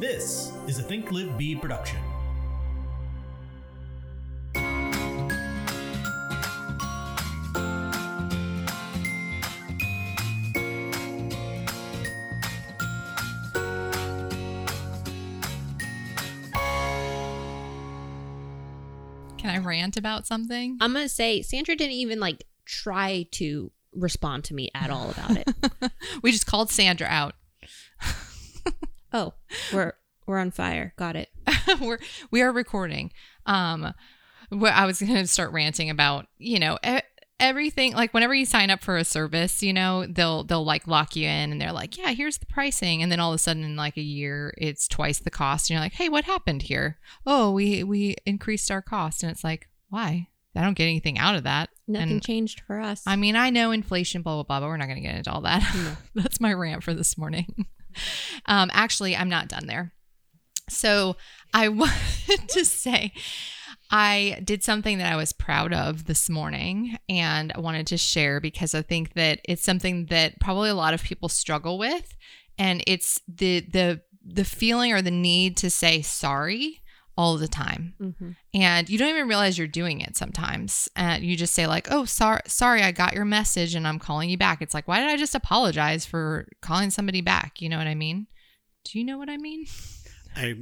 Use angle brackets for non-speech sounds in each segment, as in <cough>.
This is a Think Live Be production. Can I rant about something? I'm gonna say Sandra didn't even like try to respond to me at all about it. <laughs> we just called Sandra out. Oh, we're we're on fire. Got it. <laughs> we're we are recording. Um, I was going to start ranting about you know everything. Like whenever you sign up for a service, you know they'll they'll like lock you in and they're like, yeah, here's the pricing, and then all of a sudden in like a year it's twice the cost, and you're like, hey, what happened here? Oh, we we increased our cost, and it's like, why? I don't get anything out of that. Nothing And- changed for us. I mean, I know inflation, blah blah blah, but we're not going to get into all that. No. <laughs> That's my rant for this morning. Um, actually, I'm not done there. So I <laughs> wanted to say I did something that I was proud of this morning, and I wanted to share because I think that it's something that probably a lot of people struggle with, and it's the the the feeling or the need to say sorry all the time Mhm. and you don't even realize you're doing it sometimes and you just say like oh sorry sorry i got your message and i'm calling you back it's like why did i just apologize for calling somebody back you know what i mean do you know what i mean I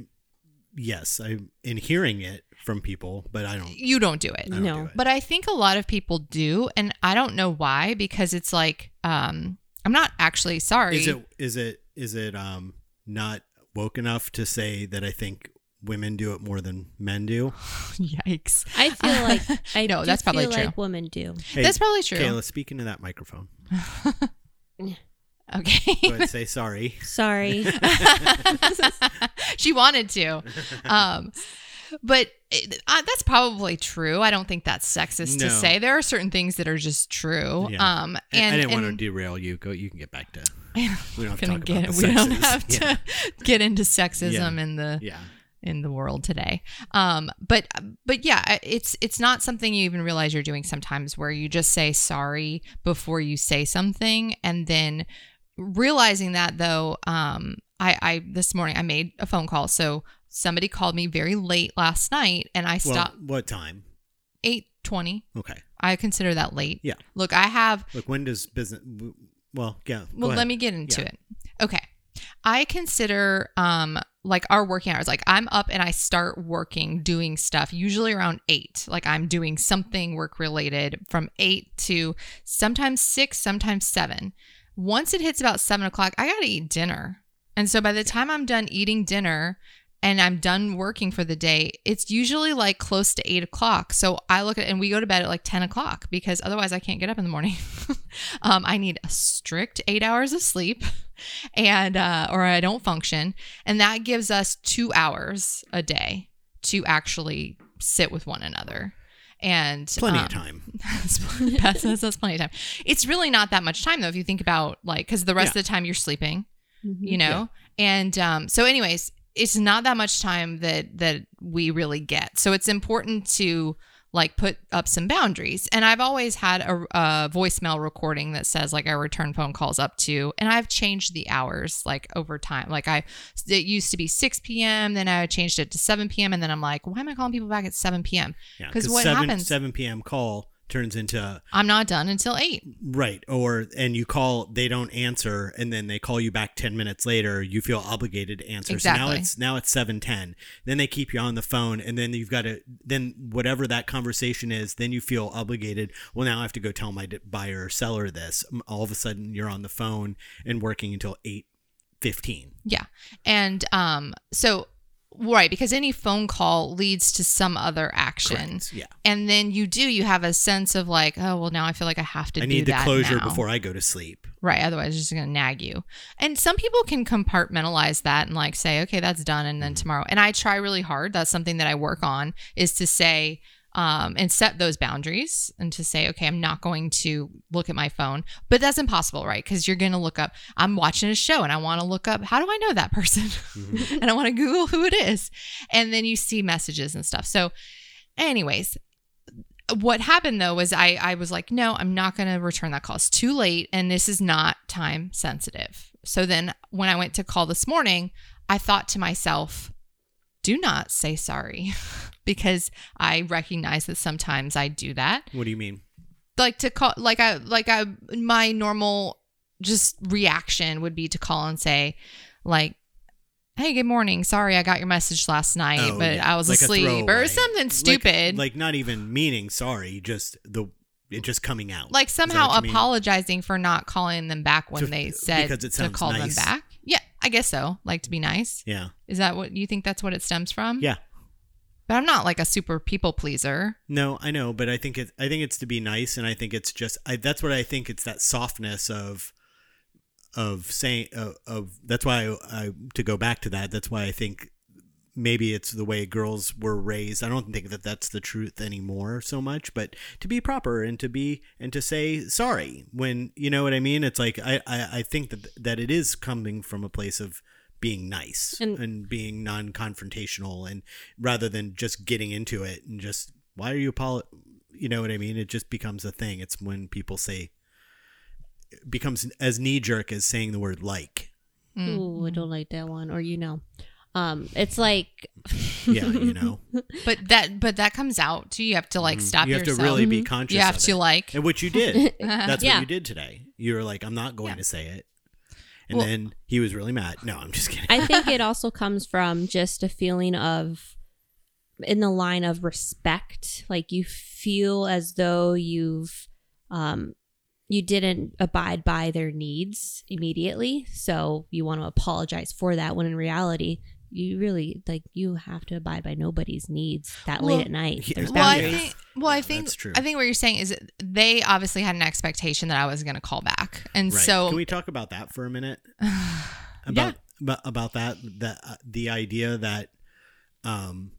yes, I in hearing it from people, but I don't. you don't do it don't No. do it. but i think a lot of people do and i don't know why because it's like um i'm not actually sorry Is it is it is it um not woke enough to say that I think women do it more than men do? <laughs> yikes I feel <laughs> like I know that's probably feel true. like women do. Hey, that's probably true Kayla, speak into that microphone. <laughs> okay Go ahead, say sorry. Sorry. she wanted to. Um, but it, uh, that's probably true. I don't think that's sexist to say. There are certain things that are just true. Yeah. Um, and I didn't want to derail you. Go. You can get back to. We don't have to talk get, about the we don't have to Yeah. get into sexism Yeah. in the Yeah. In the world today. Um, but but yeah, it's it's not something you even realize you're doing sometimes, where you just say sorry before you say something, and then realizing that though, um, I I this morning I made a phone call, so somebody called me very late last night, and I Well, stopped what time? eight twenty. Okay. I consider that late. Yeah. Look, I have Look, when does business? Well, yeah. well ahead. let me get into Yeah. it okay i consider um like our working hours. Like i'm up and i start working doing stuff usually around eight. Like i'm doing something work related from eight to sometimes six sometimes seven. Once it hits about seven o'clock i gotta eat dinner. And so by the time i'm done eating dinner and I'm done working for the day, it's usually like close to eight o'clock. So I look at and we go to bed at like 10 o'clock because otherwise I can't get up in the morning. <laughs> um, I need a strict eight hours of sleep <laughs> and, uh, or I don't function. And that gives us two hours a day to actually sit with one another. And plenty um, of time. <laughs> that's, that's, that's plenty of time. It's really not that much time though, if you think about like, because the rest Yeah. of the time you're sleeping Mhm. you know and um so anyways it's not that much time that that we really get so it's important to like put up some boundaries and i've always had a, a voicemail recording that says like i return phone calls up to and i've changed the hours like over time like i it used to be 6 p.m then i changed it to 7 p.m and then i'm like why am i calling people back at 7 p.m Yeah. 'Cause what 7, happens- 7 p.m. call turns into i'm not done until 8 right. Or and you call they don't answer and then they call you back 10 minutes later you feel obligated to answer. So now it's now it's 710 then they keep you on the phone and then you've got to then whatever that conversation is then you feel obligated well now i have to go tell my buyer or seller this. All of a sudden you're on the phone and working until 8:15 Yeah. And um so right because any phone call leads to some other action. Correct. yeah And then you do you have a sense of like, oh well now I feel like I have to i do need the that closure now. before i go to sleep Right, otherwise it's just going to nag you. And some people can compartmentalize that and like say, okay, that's done and then mm-hmm. tomorrow. And I try really hard. That's something that I work on is to say um, and set those boundaries and to say, okay, I'm not going to look at my phone. But that's impossible, right? Because you're going to look up, I'm watching a show and I want to look up, how do I know that person? Mhm. <laughs> and I want to Google who it is. And then you see messages and stuff. So, anyways, what happened though was I, I was like, no, I'm not going to return that call. It's too late and this is not time sensitive. So then when I went to call this morning, I thought to myself, do not say sorry <laughs> because I recognize that sometimes I do that. What do you mean? Like to call like I like I my normal just reaction would be to call and say like Hey, good morning. Sorry I got your message last night, Oh, but yeah. I was Like asleep or something stupid. Like, not even meaning sorry, just the it just coming out. like somehow you mean? apologizing for not calling them back when To- they said because it to call nice. them back. I guess so. Like to be nice. Yeah. Is that what you think that's what it stems from? Yeah. But I'm not like a super people pleaser. No, I know, but I think it. I think it's to be nice, and I think it's just. I, that's what I think. It's that softness of, of saying of, of that's why I, I to go back to that. That's why I think maybe it's the way girls were raised. I don't think that that's the truth anymore so much, but to be proper and to be and to say sorry when you know what I mean. It's like I I, I think that that it is coming from a place of being nice And- and, being non-confrontational and rather than just getting into it and just why are you apolo- you know what i mean it just becomes a thing it's when people say it becomes as knee-jerk as saying the word like Mm. Ooh, I don't like that one. Or you know, um, it's like <laughs> yeah you know <laughs> But that but that comes out too. You have to like stop Mm-hmm. you have yourself. to really be Mhm. conscious you have of to it. like and what you <laughs> did that's Yeah. what you did today you were like i'm not going Yeah. to say it and Well- then he was really mad no i'm just kidding I think it also comes from just a feeling of in the line of respect. Like you feel as though you've um you didn't abide by their needs immediately. So you want to apologize for that when in reality you really like you have to abide by nobody's needs that Well, late at night. yeah. There's well, I think well, I Yeah, think that's true. I think what you're saying is that they obviously had an expectation that I was going to call back, and right so can we talk about that for a minute <sighs> about about, about that that uh, the idea that um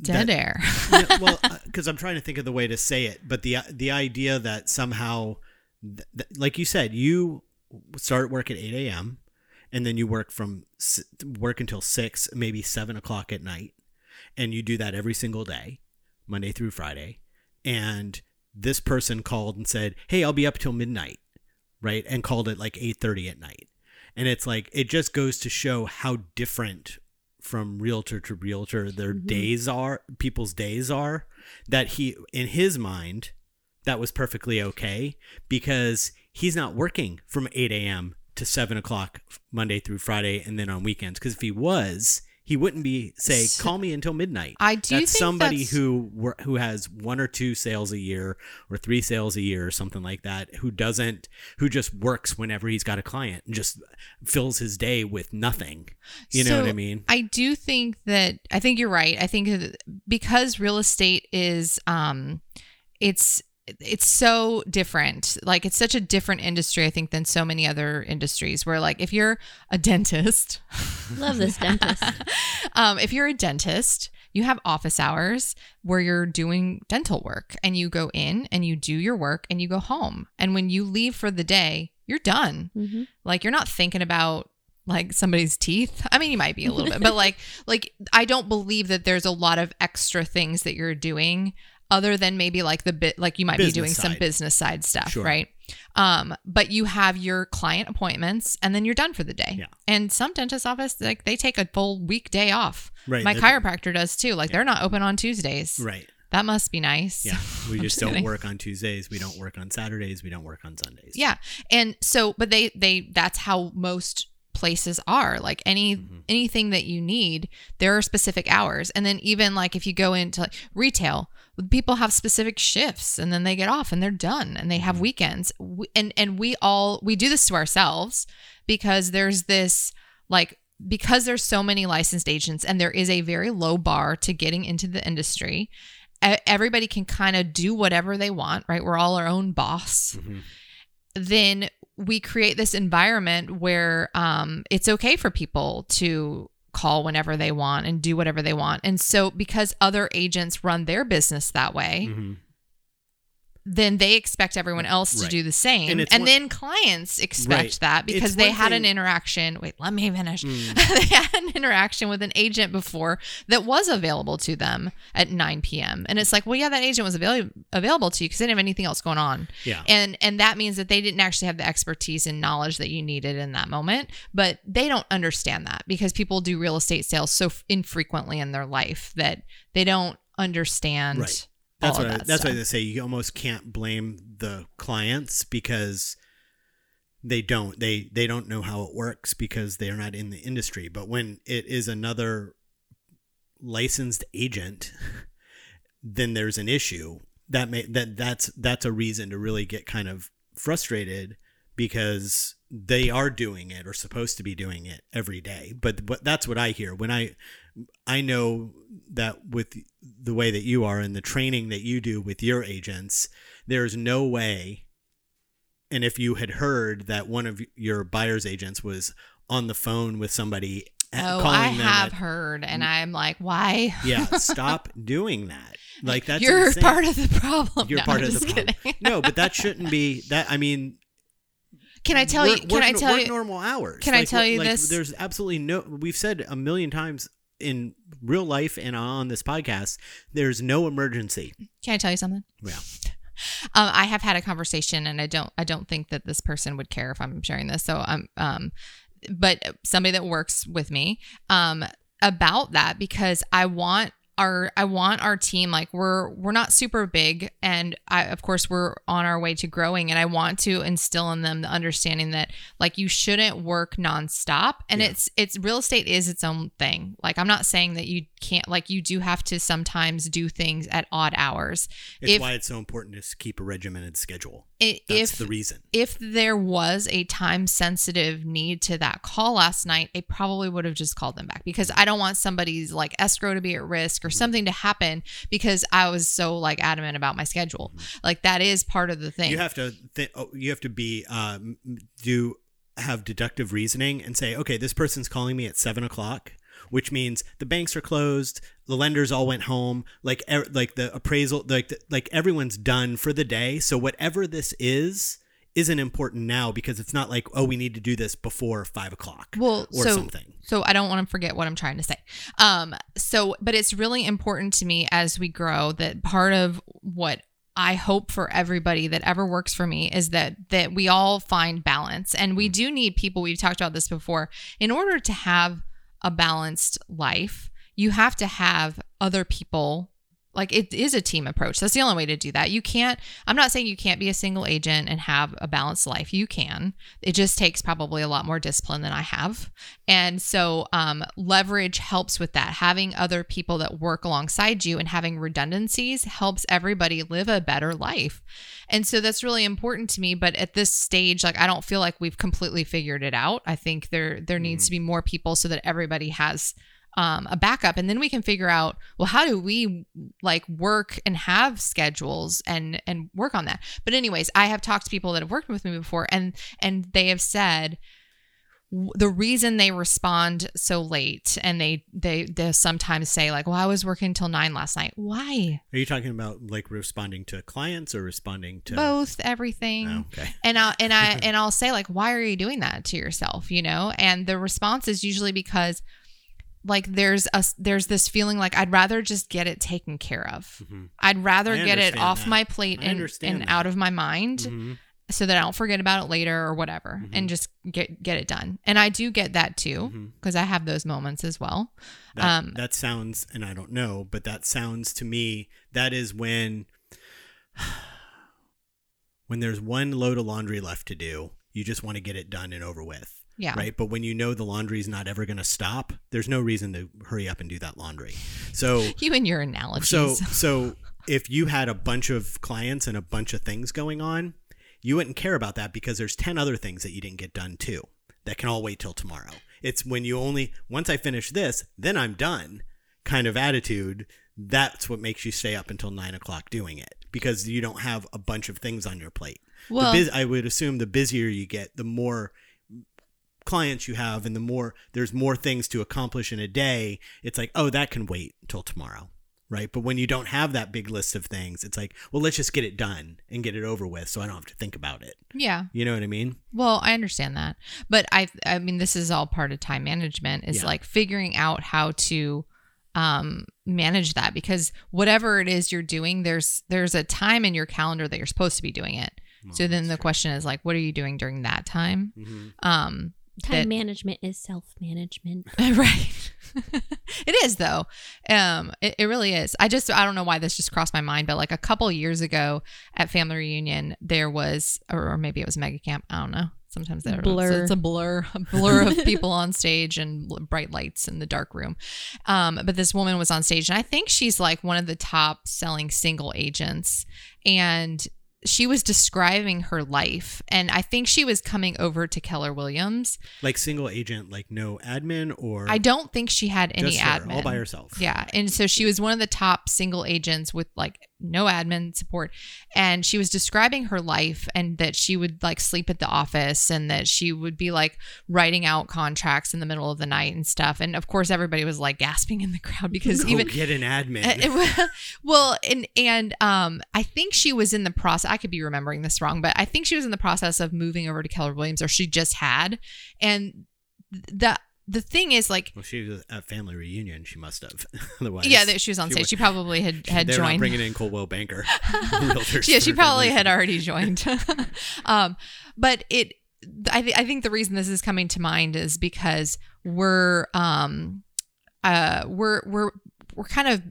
dead that- air. <laughs> Yeah, well, because I'm trying to think of the way to say it, but the the idea that somehow, th- th- like you said, you start work at 8 a.m. and then you work from work until six, maybe seven o'clock at night, and you do that every single day, Monday through Friday, and this person called and said, "Hey, I'll be up till midnight," right, and called it like 8:30 at night, and it's like it just goes to show how different from realtor to realtor their Mhm. days are people's days are that he in his mind that was perfectly okay because he's not working from 8 a.m to 7 o'clock monday through friday and then on weekends. Because if he was he wouldn't be say call me until midnight. I do that's think somebody that's- who who has one or two sales a year or three sales a year or something like that who doesn't who just works whenever he's got a client and just fills his day with nothing. You know what i mean? I do think that I think you're right. I think because real estate is um it's it's so different. Like it's such a different industry I think than so many other industries where like if you're a dentist <laughs> Love this dentist. <laughs> um if you're a dentist, you have office hours where you're doing dental work and you go in and you do your work and you go home. And when you leave for the day, you're done. hmm Like you're not thinking about like somebody's teeth. I mean, you might be a little bit, but like <laughs> like I don't believe that there's a lot of extra things that you're doing other than maybe like the bit like you might be Business doing some business side stuff, Sure. right? Um, but you have your client appointments and then you're done for the day. Yeah. And some dentist office like they take a full weekday off. right My chiropractor does too. Like they're not open on Tuesdays. right That must be nice. yeah we <laughs> I'm just don't kidding. work on tuesdays we don't work on saturdays we don't work on sundays Yeah. And so but they they that's how most places are. Like any Mhm. anything that you need, there are specific hours. And then even like if you go into like retail, people have specific shifts and then they get off and they're done and they have Mhm. weekends. We, and and we all we do this to ourselves because there's this like because there's so many licensed agents and there is a very low bar to getting into the industry. Everybody can kind of do whatever they want, right? We're all our own boss Mhm. then we create this environment where um, it's okay for people to call whenever they want and do whatever they want. And so, because other agents run their business that way, Mhm. Then they expect everyone else to do the same. And And, one- then clients expect Right. that because It's they had an interaction. Wait, let me finish. Mm. <laughs> they had an interaction with an agent before that was available to them at 9 p.m. And it's like, well, yeah, that agent was avail- available to you because they didn't have anything else going on. Yeah. And and that means that they didn't actually have the expertise and knowledge that you needed in that moment. But they don't understand that because people do real estate sales so infrequently in their life that they don't understand. Right. That's what of I, that's why they say you almost can't blame the clients because they don't they they don't know how it works because they're not in the industry. But when it is another licensed agent, <laughs> then there's an issue. That may that that's that's a reason to really get kind of frustrated because they are doing it or supposed to be doing it every day. But but that's what I hear when I I know that with the way that you are and the training that you do with your agents, there's no way. And if you had heard that one of your buyer's agents was on the phone with somebody, uh, Oh, calling I them have heard, and I'm like, why? yeah, <laughs> stop doing that. Like that's You're insane. part of the problem. You're No, part I'm of the problem. No, but that <laughs> shouldn't be that. I mean, Can I tell work- you? Can work I tell work you? normal hours? Can I tell you like, this? There's absolutely no. We've said a million times in real life and on this podcast. There's no emergency. Can I tell you something? Yeah. <laughs> Um, I have had a conversation, and I don't. I don't think that this person would care if I'm sharing this. So I'm. Um, but somebody that works with me, um, about that because I want our I want our team like we're we're not super big and I of course we're on our way to growing and I want to instill in them the understanding that like you shouldn't work nonstop and Yeah. it's it's real estate is its own thing. Like I'm not saying that you can't like you do have to sometimes do things at odd hours. It's If- why it's so important to keep a regimented schedule. I- That's if the reason. if there was a time sensitive need to that call last night, I probably would have just called them back because I don't want somebody's like escrow to be at risk or something to happen because I was so like adamant about my schedule. Like that is part of the thing. You have to. Th- oh, you have to be um, do have deductive reasoning and say, okay, this person's calling me at seven o'clock, which means the banks are closed, the lenders all went home, like er, like the appraisal, like the, like everyone's done for the day. So whatever this is isn't important now because it's not like oh we need to do this before five o'clock well, or so something. so I don't want to forget what I'm trying to say. Um, so but it's really important to me as we grow that part of what I hope for everybody that ever works for me is that that we all find balance and we do need people we've talked about this before in order to have a balanced life you have to have other people like it is a team approach. That's the only way to do that. You can't i'm not saying you can't be a single agent and have a balanced life. You can. It just takes probably a lot more discipline than i have. And so um, leverage helps with that. Having other people that work alongside you and having redundancies helps everybody live a better life. And so that's really important to me but at this stage like i don't feel like we've completely figured it out. I think there there needs to be more people so that everybody has um, a backup. And then we can figure out well how do we like work and have schedules and and work on that? But anyways i have talked to people that have worked with me before and and they have said the reason they respond so late and they they they sometimes say like well i was working till nine last night. Why? Are you talking about like responding to clients or responding to both everything. Oh, okay. and I and I <laughs> and I'll say like, why are you doing that to yourself? You know, and the response is usually because like there's a there's this feeling like I'd rather just get it taken care of. Mhm. I'd rather get it off that. my plate and, and that. out of my mind Mhm. so that I don't forget about it later or whatever Mhm. and just get get it done. And I do get that too because I have those moments as well. That, Um, that sounds, and I don't know, but that sounds to me that is when <sighs> when there's one load of laundry left to do, you just want to get it done and over with. Yeah. Right. But when you know the laundry's not ever going to stop, there's no reason to hurry up and do that laundry. So, <laughs> You and your analogies. so, <laughs> so if you had a bunch of clients and a bunch of things going on, you wouldn't care about that because there's 10 other things that you didn't get done too that can all wait till tomorrow. It's when you only, once I finish this, then I'm done kind of attitude. That's what makes you stay up until nine o'clock doing it because you don't have a bunch of things on your plate. well, bus- I would assume the busier you get, the more clients you have and the more there's more things to accomplish in a day. It's like, oh, that can wait until tomorrow. right? But when you don't have that big list of things, it's like, well, let's just get it done and get it over with so I don't have to think about it. Yeah. You know what I mean? Well, I understand that. But I I mean this is all part of time management is Yeah. like figuring out how to um manage that because whatever it is you're doing there's there's a time in your calendar that you're supposed to be doing it. so then the true. question is like what are you doing during that time? Mhm. Um Time that- management is self management. <laughs> right. it is though. Um, it, it really is. I just I don't know why this just crossed my mind, but like a couple years ago at family reunion, there was, or, or maybe it was mega camp. I don't know. Sometimes there Blur. It's, it's a blur, a blur of <laughs> people on stage and bright lights in the dark room. Um, but this woman was on stage, and I think she's like one of the top selling single agents, and she was describing her life and i think she was coming over to keller williams Like single agent, like no admin or I don't think she had any just her, admin. all by herself. Yeah. And so she was one of the top single agents with like no admin support. And she was describing her life and that she would like sleep at the office and that she would be like writing out contracts in the middle of the night and stuff. And of course, everybody was like gasping in the crowd because Go even. get an admin. Uh, it- well, and and um, I think she was in the process. I could be remembering this wrong, but I think she was in the process of moving over to Keller Williams, or she just had. And the the thing is, like, well, she was at family reunion. She must have. <laughs> Otherwise, yeah, that she was on she stage. She probably had <laughs> had they're not joined. bringing in Coldwell Banker. <laughs> yeah, she probably had already joined. um, but it, I, th- I think the reason this is coming to mind is because we're, um, uh, we're we're we're kind of.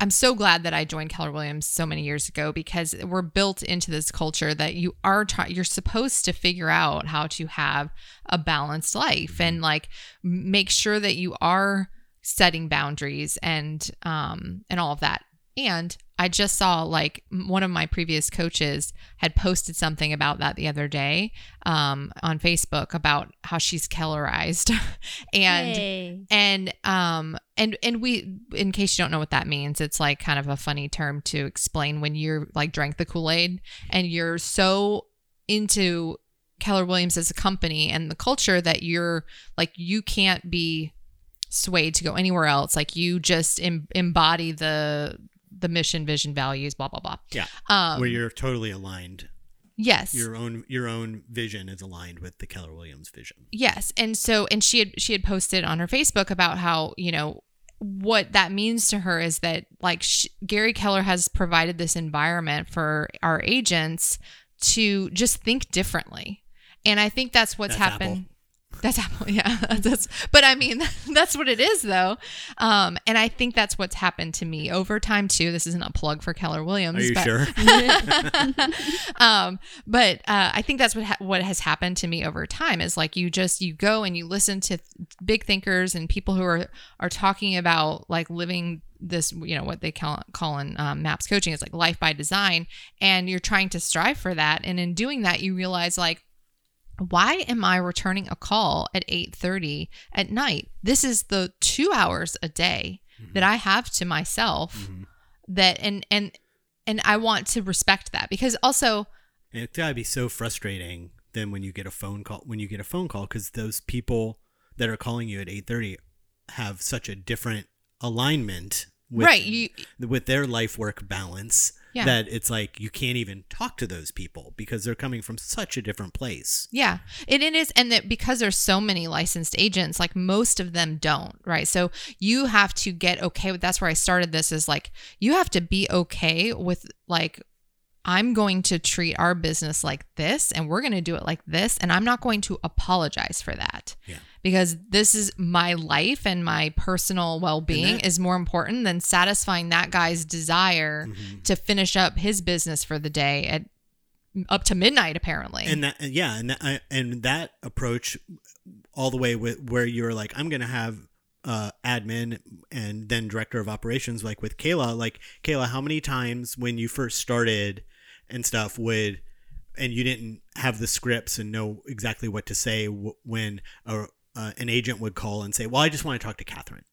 I'm so glad that I joined Keller Williams so many years ago because we're built into this culture that you are try- you're supposed to figure out how to have a balanced life and like make sure that you are setting boundaries and um and all of that. And I just saw like one of my previous coaches had posted something about that the other day um, on Facebook about how she's Kellerized, <laughs> and Yay. and um and and we in case you don't know what that means, it's like kind of a funny term to explain when you're like drank the Kool Aid and you're so into Keller Williams as a company and the culture that you're like you can't be swayed to go anywhere else. Like you just em- embody the the mission, vision, values, blah blah blah. Yeah, Um, where you're totally aligned. yes, Your own your own vision is aligned with the Keller Williams vision. Yes, and so and she had she had posted on her Facebook about how you know what that means to her is that like sh- Gary Keller has provided this environment for our agents to just think differently, and I think that's what's That's happened. Apple. That's Apple, <laughs> yeah. <laughs> That's, but I mean, <laughs> that's what it is, though. Um, and I think that's what's happened to me over time too. This isn't a plug for Keller Williams. Are you but, sure? um, but uh, I think that's what ha- what has happened to me over time is like you just you go and you listen to th- big thinkers and people who are are talking about like living this you know what they call call in um, maps coaching is like life by design and you're trying to strive for that and in doing that you realize like why am i returning a call at 8.30 at night this is the two hours a day that i have to myself Mhm. that and and and i want to respect that because also it's gotta be so frustrating then when you get a phone call when you get a phone call because those people that are calling you at eight thirty have such a different alignment with right you with their life work balance Yeah. that it's like you can't even talk to those people because they're coming from such a different place. Yeah, and it is, and that because there's so many licensed agents, like most of them don't, right? So you have to get okay with. That's where I started. This is like you have to be okay with like. I'm going to treat our business like this and we're going to do it like this. And I'm not going to apologize for that Yeah. Because this is my life and my personal well being that- is more important than satisfying that guy's desire Mhm. to finish up his business for the day at up to midnight, apparently. And that yeah, and that, and that approach all the way with where you're like I'm going to have uh, admin and then director of operations like with Kayla like Kayla how many times when you first started and stuff would and you didn't have the scripts and know exactly what to say w- when a, uh, an agent would call and say well I just want to talk to Catherine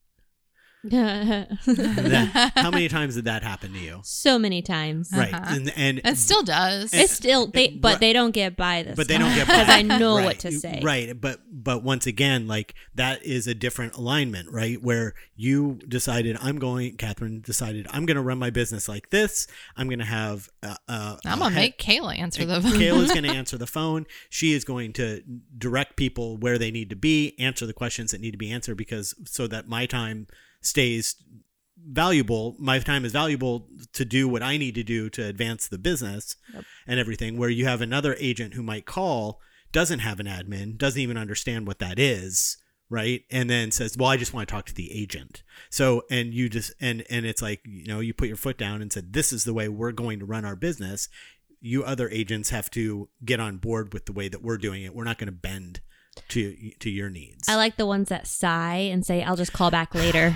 <laughs> That- how many <laughs> times did that happen to you? so many times. Right, Uh-huh. and and It still does. It still they, Right. but they don't get by this. but they don't get <laughs> because. I know Right, what to say. Right, but but once again, like that is a different alignment, right? Where you decided I'm going, Catherine decided I'm going to run my business like this. I'm going to have. Uh, uh, I'm gonna head- make Kayla answer the phone. Kayla's going to answer the phone. She is going to direct people where they need to be, answer the questions that need to be answered because so that my time stays valuable. My time is valuable to do what I need to do to advance the business and everything. Where you have another agent who might call, doesn't have an admin, doesn't even understand what that is. Right. And then says, well, I just want to talk to the agent. So, and you just, and, and it's like, you know, you put your foot down and said, this is the way we're going to run our business you other agents have to get on board with the way that we're doing it. We're not going to bend to to your needs. I like the ones that sigh and say, "I'll just call back <sighs> later,"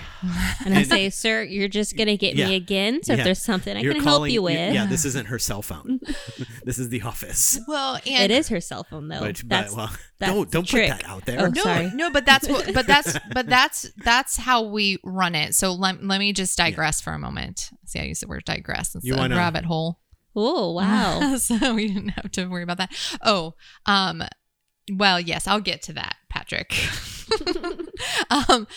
and I say, "Sir, you're just gonna get Yeah. me again. So Yeah. if there's something I You're can help you with, Yeah, this isn't her cell phone. <laughs> <laughs> this is the office. well, and it is her cell phone though. But, but that's well, <laughs> that's don't don't put that out there. Oh, no, sorry. no, but that's what, but that's, but that's, that's how we run it. So let, let me just digress for a moment. See, I use the word digress instead You wanna- of rabbit hole. oh wow. so we didn't have to worry about that. Oh, um, well, yes, I'll get to that, Patrick. <laughs> um, oh,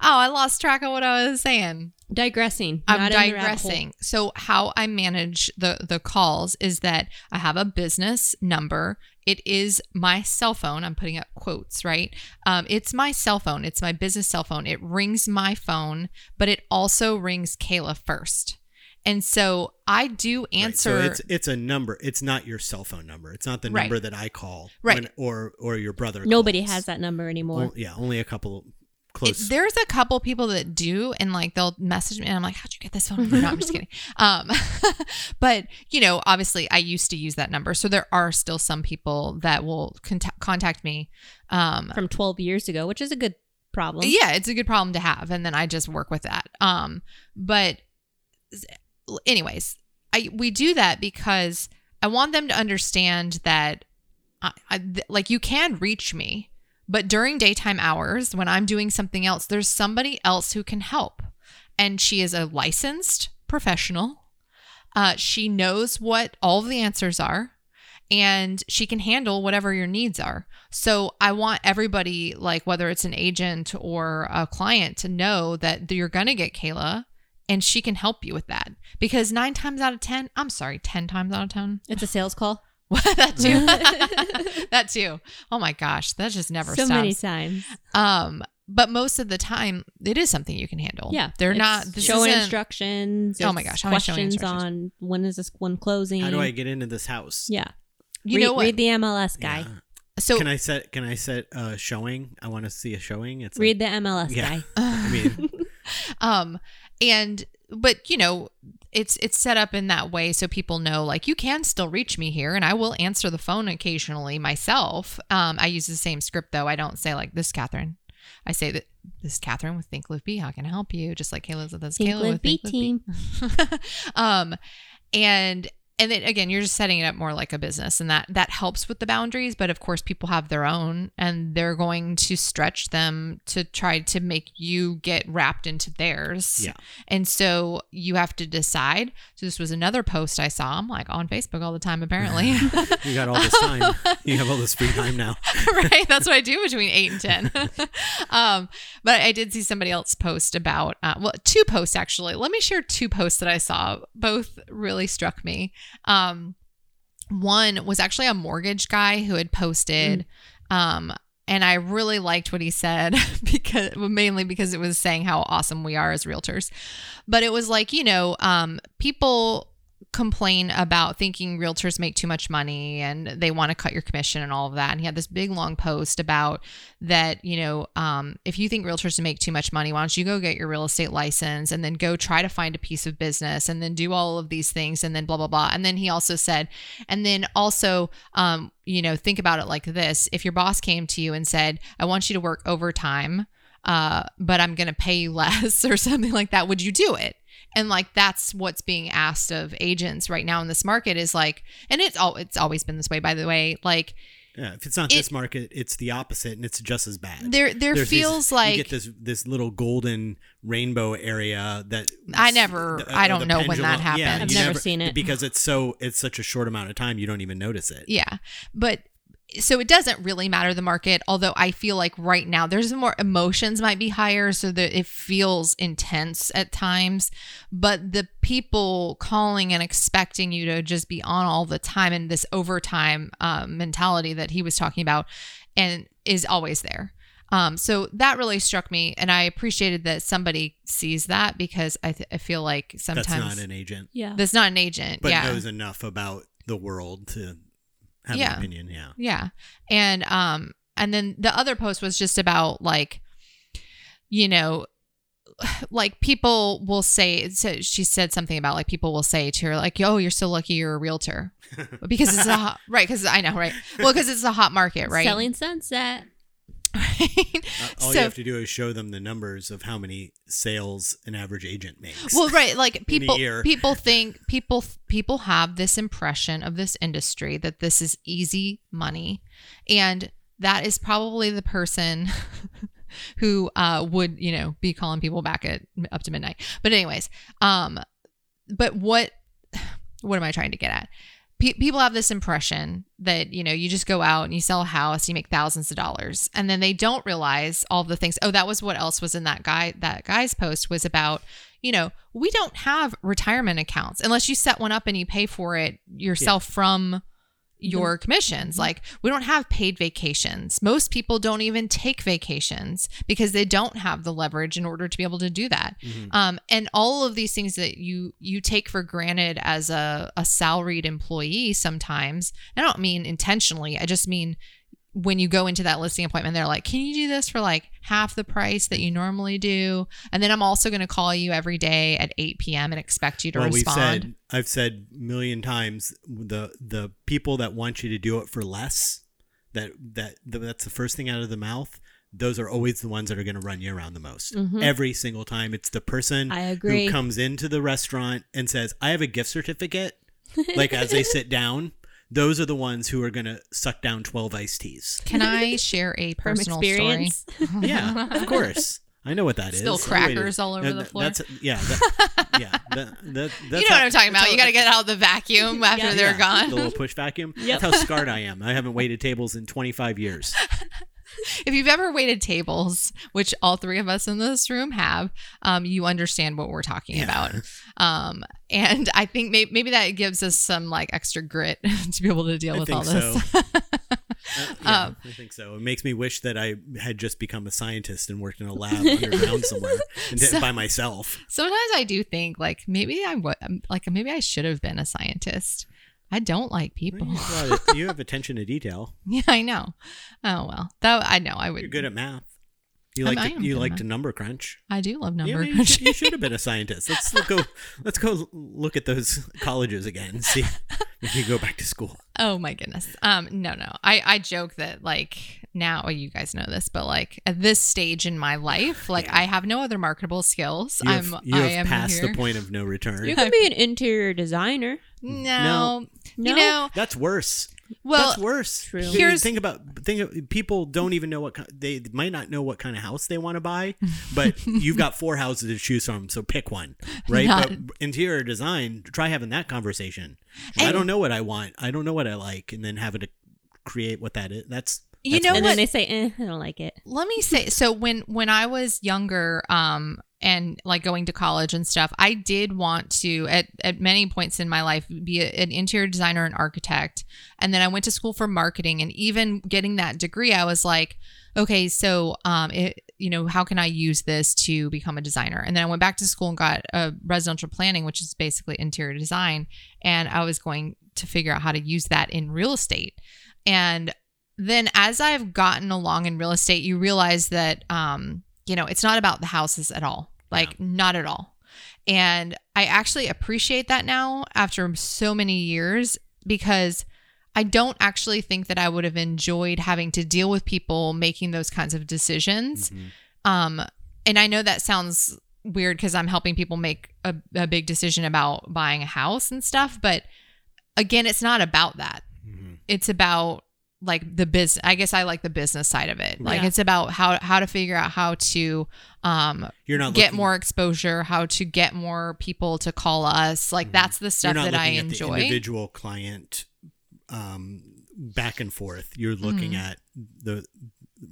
I lost track of what I was saying. digressing. I'm not in the digressing. So how I manage the the calls is that I have a business number. It is my cell phone. I'm putting up quotes, right? Um, it's my cell phone. It's my business cell phone. It rings my phone, but it also rings Kayla first. And so I do Right, answer. So it's it's a number. It's not your cell phone number. It's not the Right. number that I call. Right. when- or or your brother. Nobody calls. has that number anymore. Well, yeah, only a couple It- close. there's a couple people that do, and like they'll message me, and I'm like, "How'd you get this phone?" number?" No, I'm just kidding. <laughs> Um, <laughs> but you know, obviously, I used to use that number, so there are still some people that will contact contact me. Um, from 12 years ago, which is a good problem. yeah, it's a good problem to have, and then I just work with that. Um, but anyways, I we do that because I want them to understand that, I, I, th- like you can reach me, but during daytime hours when I'm doing something else, there's somebody else who can help, and she is a licensed professional. Uh, she knows what all the answers are and she can handle whatever your needs are. So I want everybody, like whether it's an agent or a client, to know that you're going to get Kayla and she can help you with that. Because nine times out of 10, I'm sorry, 10 times out of 10, It's a sales call. <laughs> that too. <laughs> that too. Oh my gosh, that just never so stops. many times. Um, but most of the time, it is something you can handle. Yeah. they're It's not. Showing instructions. Oh my gosh, how showing questions instructions? on when is this one closing? How do I get into this house? Yeah. You read, know what? read the MLS guy. Yeah. so can I set can I set a showing? I want to see a showing. It's Read the MLS Yeah. guy. <laughs> I mean, um and but you know it's it's set up in that way so people know like you can still reach me here and i will answer the phone occasionally myself um i use the same script though i don't say like this catherine i say that this is catherine with think live be how can i help you just like kayla's with this Think, kayla Live, with think team. Live Be. <laughs> um and and then again you're just setting it up more like a business and that that helps with the boundaries but of course people have their own and they're going to stretch them to try to make you get wrapped into theirs. Yeah. and so you have to decide. So this was another post i saw i'm like on facebook all the time apparently. <laughs> You got all this <laughs> time. you have all this free time now. <laughs> right that's what i do between 8 and 10 um but i did see somebody else post about uh, well two posts actually. Let me share two posts that i saw. Both really struck me um one was actually a mortgage guy who had posted um and I really liked what he said <laughs> because well, mainly because it was saying how awesome we are as realtors. But it was like, you know, um, people complain about thinking realtors make too much money and they want to cut your commission and all of that. And he had this big long post about that, you know, um, if you think realtors make too much money, why don't you go get your real estate license and then go try to find a piece of business and then do all of these things and then blah, blah, blah. And then he also said, and then also, um, you know, think about it like this if your boss came to you and said, I want you to work overtime, uh, but I'm going to pay you <laughs> less or something like that, would you do it? And like that's what's being asked of agents right now in this market is like and it's all it's always been this way by the way like Yeah, if it's not It- this market, it's the opposite, and it's just as bad. there there There's these- feels you like get this this little golden rainbow area that I never- the- I uh, don't the know when that pendulum- yeah, I've never seen it. because it's so it's such a short amount of time you don't even notice it. Yeah. But so it doesn't really matter the market, although I feel like right now there's more emotions might be higher, so that it feels intense at times. But the people calling and expecting you to just be on all the time and this overtime um, mentality that he was talking about and is always there. Um, so that really struck me, and I appreciated that somebody sees that because I, th- I feel like sometimes That's not an agent, Yeah. that's not an agent. but yeah. knows enough about the world to have Yeah. an opinion. Yeah, Yeah. And um and then the other post was just about like you know <sighs> like people will say so she said something about like people will say to her like oh you're so lucky you're a realtor <laughs> because it's a hot, right because i know right well because it's a hot market right Selling sunset. Right? Uh, all so you have to do is show them the numbers of how many sales an average agent makes. well right like <laughs> people people think people people have this impression of this industry that this is easy money and that is probably the person <laughs> who uh would you know be calling people back at up to midnight. But anyways um but what <sighs> what am i trying to get at Pe- people have this impression that you know you just go out and you sell a house you make thousands of dollars and then they don't realize all the things oh that was what else was in that guy that guy's post was about you know we don't have retirement accounts unless you set one up and you pay for it yourself from your commissions. Like we don't have paid vacations. Most people don't even take vacations because they don't have the leverage in order to be able to do that. Mhm. um, and all of these things that you you take for granted as a, a salaried employee sometimes i don't mean intentionally i just mean when you go into that listing appointment they're like can you do this for like half the price that you normally do and then i'm also going to call you every day at 8 p.m and expect you to well, respond we've said I've said million times the the people that want you to do it for less that that that's the first thing out of the mouth. Those are always the ones that are going to run you around the most. Mhm. Every single time, it's the person I agree. who comes into the restaurant and says, "I have a gift certificate." like as they <laughs> sit down, those are the ones who are going to suck down twelve iced teas. can <laughs> i share a personal experience. story <laughs> Yeah, of course. I know what that is. Spill Wait, crackers all over and the floor. That's yeah, that, <laughs> yeah. That, that, that's you know how- what i'm talking about how- you got to get out the vacuum after Yeah. they're yeah, gone The little push vacuum. Yep. That's how scarred I am. I haven't waited tables in 25 years. <laughs> if you've ever waited tables, which all three of us in this room have, um, you understand what we're talking Yeah. about. Um, and I think may- maybe that gives us some like extra grit <laughs> to be able to deal I with all this. so. <laughs> Uh, yeah, Um, I think so. It makes me wish that I had just become a scientist and worked in a lab underground somewhere and So- by myself. Sometimes I do think like maybe I would like maybe I should have been a scientist. I don't like people. You have- you have attention to detail. <laughs> yeah, I know. Oh well, that I know I would. You're good at math. You I'm- like to, you like math. to number crunch. I do love Yeah, number maybe you, should, you should have been a <laughs> scientist. Let's go. Let's go look at those <laughs> colleges again. and See if you go back to school. Oh my goodness. Um, no, no. I I joke that like now well, you guys know this, but like at this stage in my life, like Yeah. I have no other marketable skills. You have, I'm you I am past here. the point of no return. You could be an interior designer. No, No. you know. That's worse. Well, That's worse. True. Here's- think about think of, people don't even know what ki- they might not know what kind of house they want to buy, <laughs> but you've got four houses to choose from, so pick one, right? Not- But interior design, try having that conversation. I don't know what I want. I don't know what I like, and then having to create what that is. That's You that's know and what? then they say, eh, I don't like it. let me say so when when i was younger um and like going to college and stuff i did want to at, at many points in my life be a, an interior designer and architect and then i went to school for marketing and even getting that degree i was like okay so um it you know how can i use this to become a designer and then i went back to school and got a residential planning which is basically interior design and i was going to figure out how to use that in real estate and then as I've gotten along in real estate, you realize that um, you know, it's not about the houses at all. Like not at all. And I actually appreciate that now after so many years because I don't actually think that I would have enjoyed having to deal with people making those kinds of decisions. Um, and I know that sounds weird because I'm helping people make a, a big decision about buying a house and stuff, but again, it's not about that Mhm. it's about like the business i guess i like the business side of it like Yeah. it's about how how to figure out how to um You're not get looking- more exposure how to get more people to call us like that's the You're stuff not that i looking at the enjoy individual client um, back and forth. You're looking Mm-hmm. at the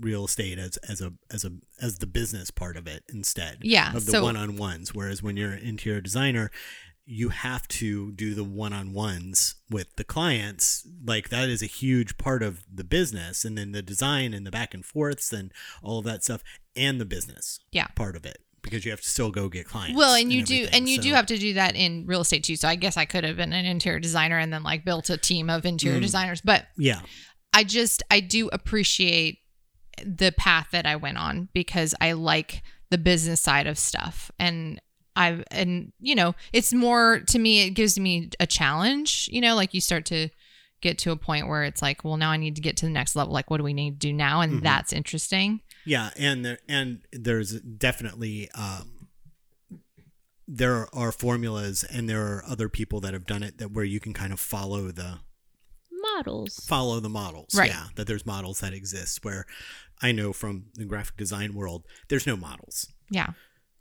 real estate as as a as a as the business part of it instead. Yeah, Of the so- one on ones. Whereas when you're an interior designer, you have to do the one on ones with the clients. Like that is a huge part of the business, and then the design and the back and forths and all of that stuff, and the business Yeah. part of it because you have to still go get clients. well and you do and you do have to do that in real estate too so i guess i could have been an interior designer and then like built a team of interior Mm. designers but yeah. I just I do appreciate the path that I went on because I like the business side of stuff and I and you know it's more to me it gives me a challenge you know like you start to get to a point where it's like well now I need to get to the next level like what do we need to do now and Mhm. that's interesting Yeah, and there and there's definitely um, there are formulas, and there are other people that have done it that where you can kind of follow the Models. follow the models. Right. Yeah, that there's models that exist. Where I know from the graphic design world, there's no models yeah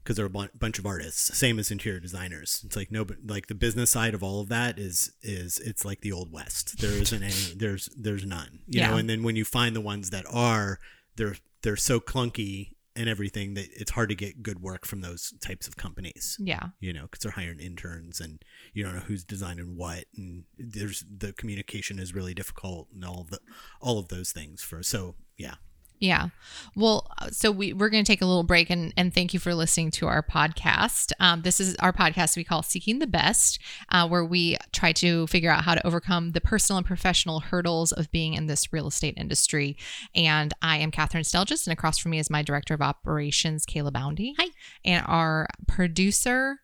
because there are a bunch of artists. Same as interior designers. It's like no, but like the business side of all of that is is it's like the old west. There isn't any. There's there's none. You know. Yeah. And then when you find the ones that are, they're they're so clunky and everything that it's hard to get good work from those types of companies. yeah You know, because they're hiring interns and you don't know who's designing what, and there's the communication is really difficult and all of the all of those things. For so yeah. Yeah. Well, so we, we're going to take a little break and, and thank you for listening to our podcast. Um, this is our podcast we call Seeking the Best, uh, where we try to figure out how to overcome the personal and professional hurdles of being in this real estate industry. And I am Catherine Stelgis, and across from me is my director of operations, Kayla Boundy. Hi. And our producer,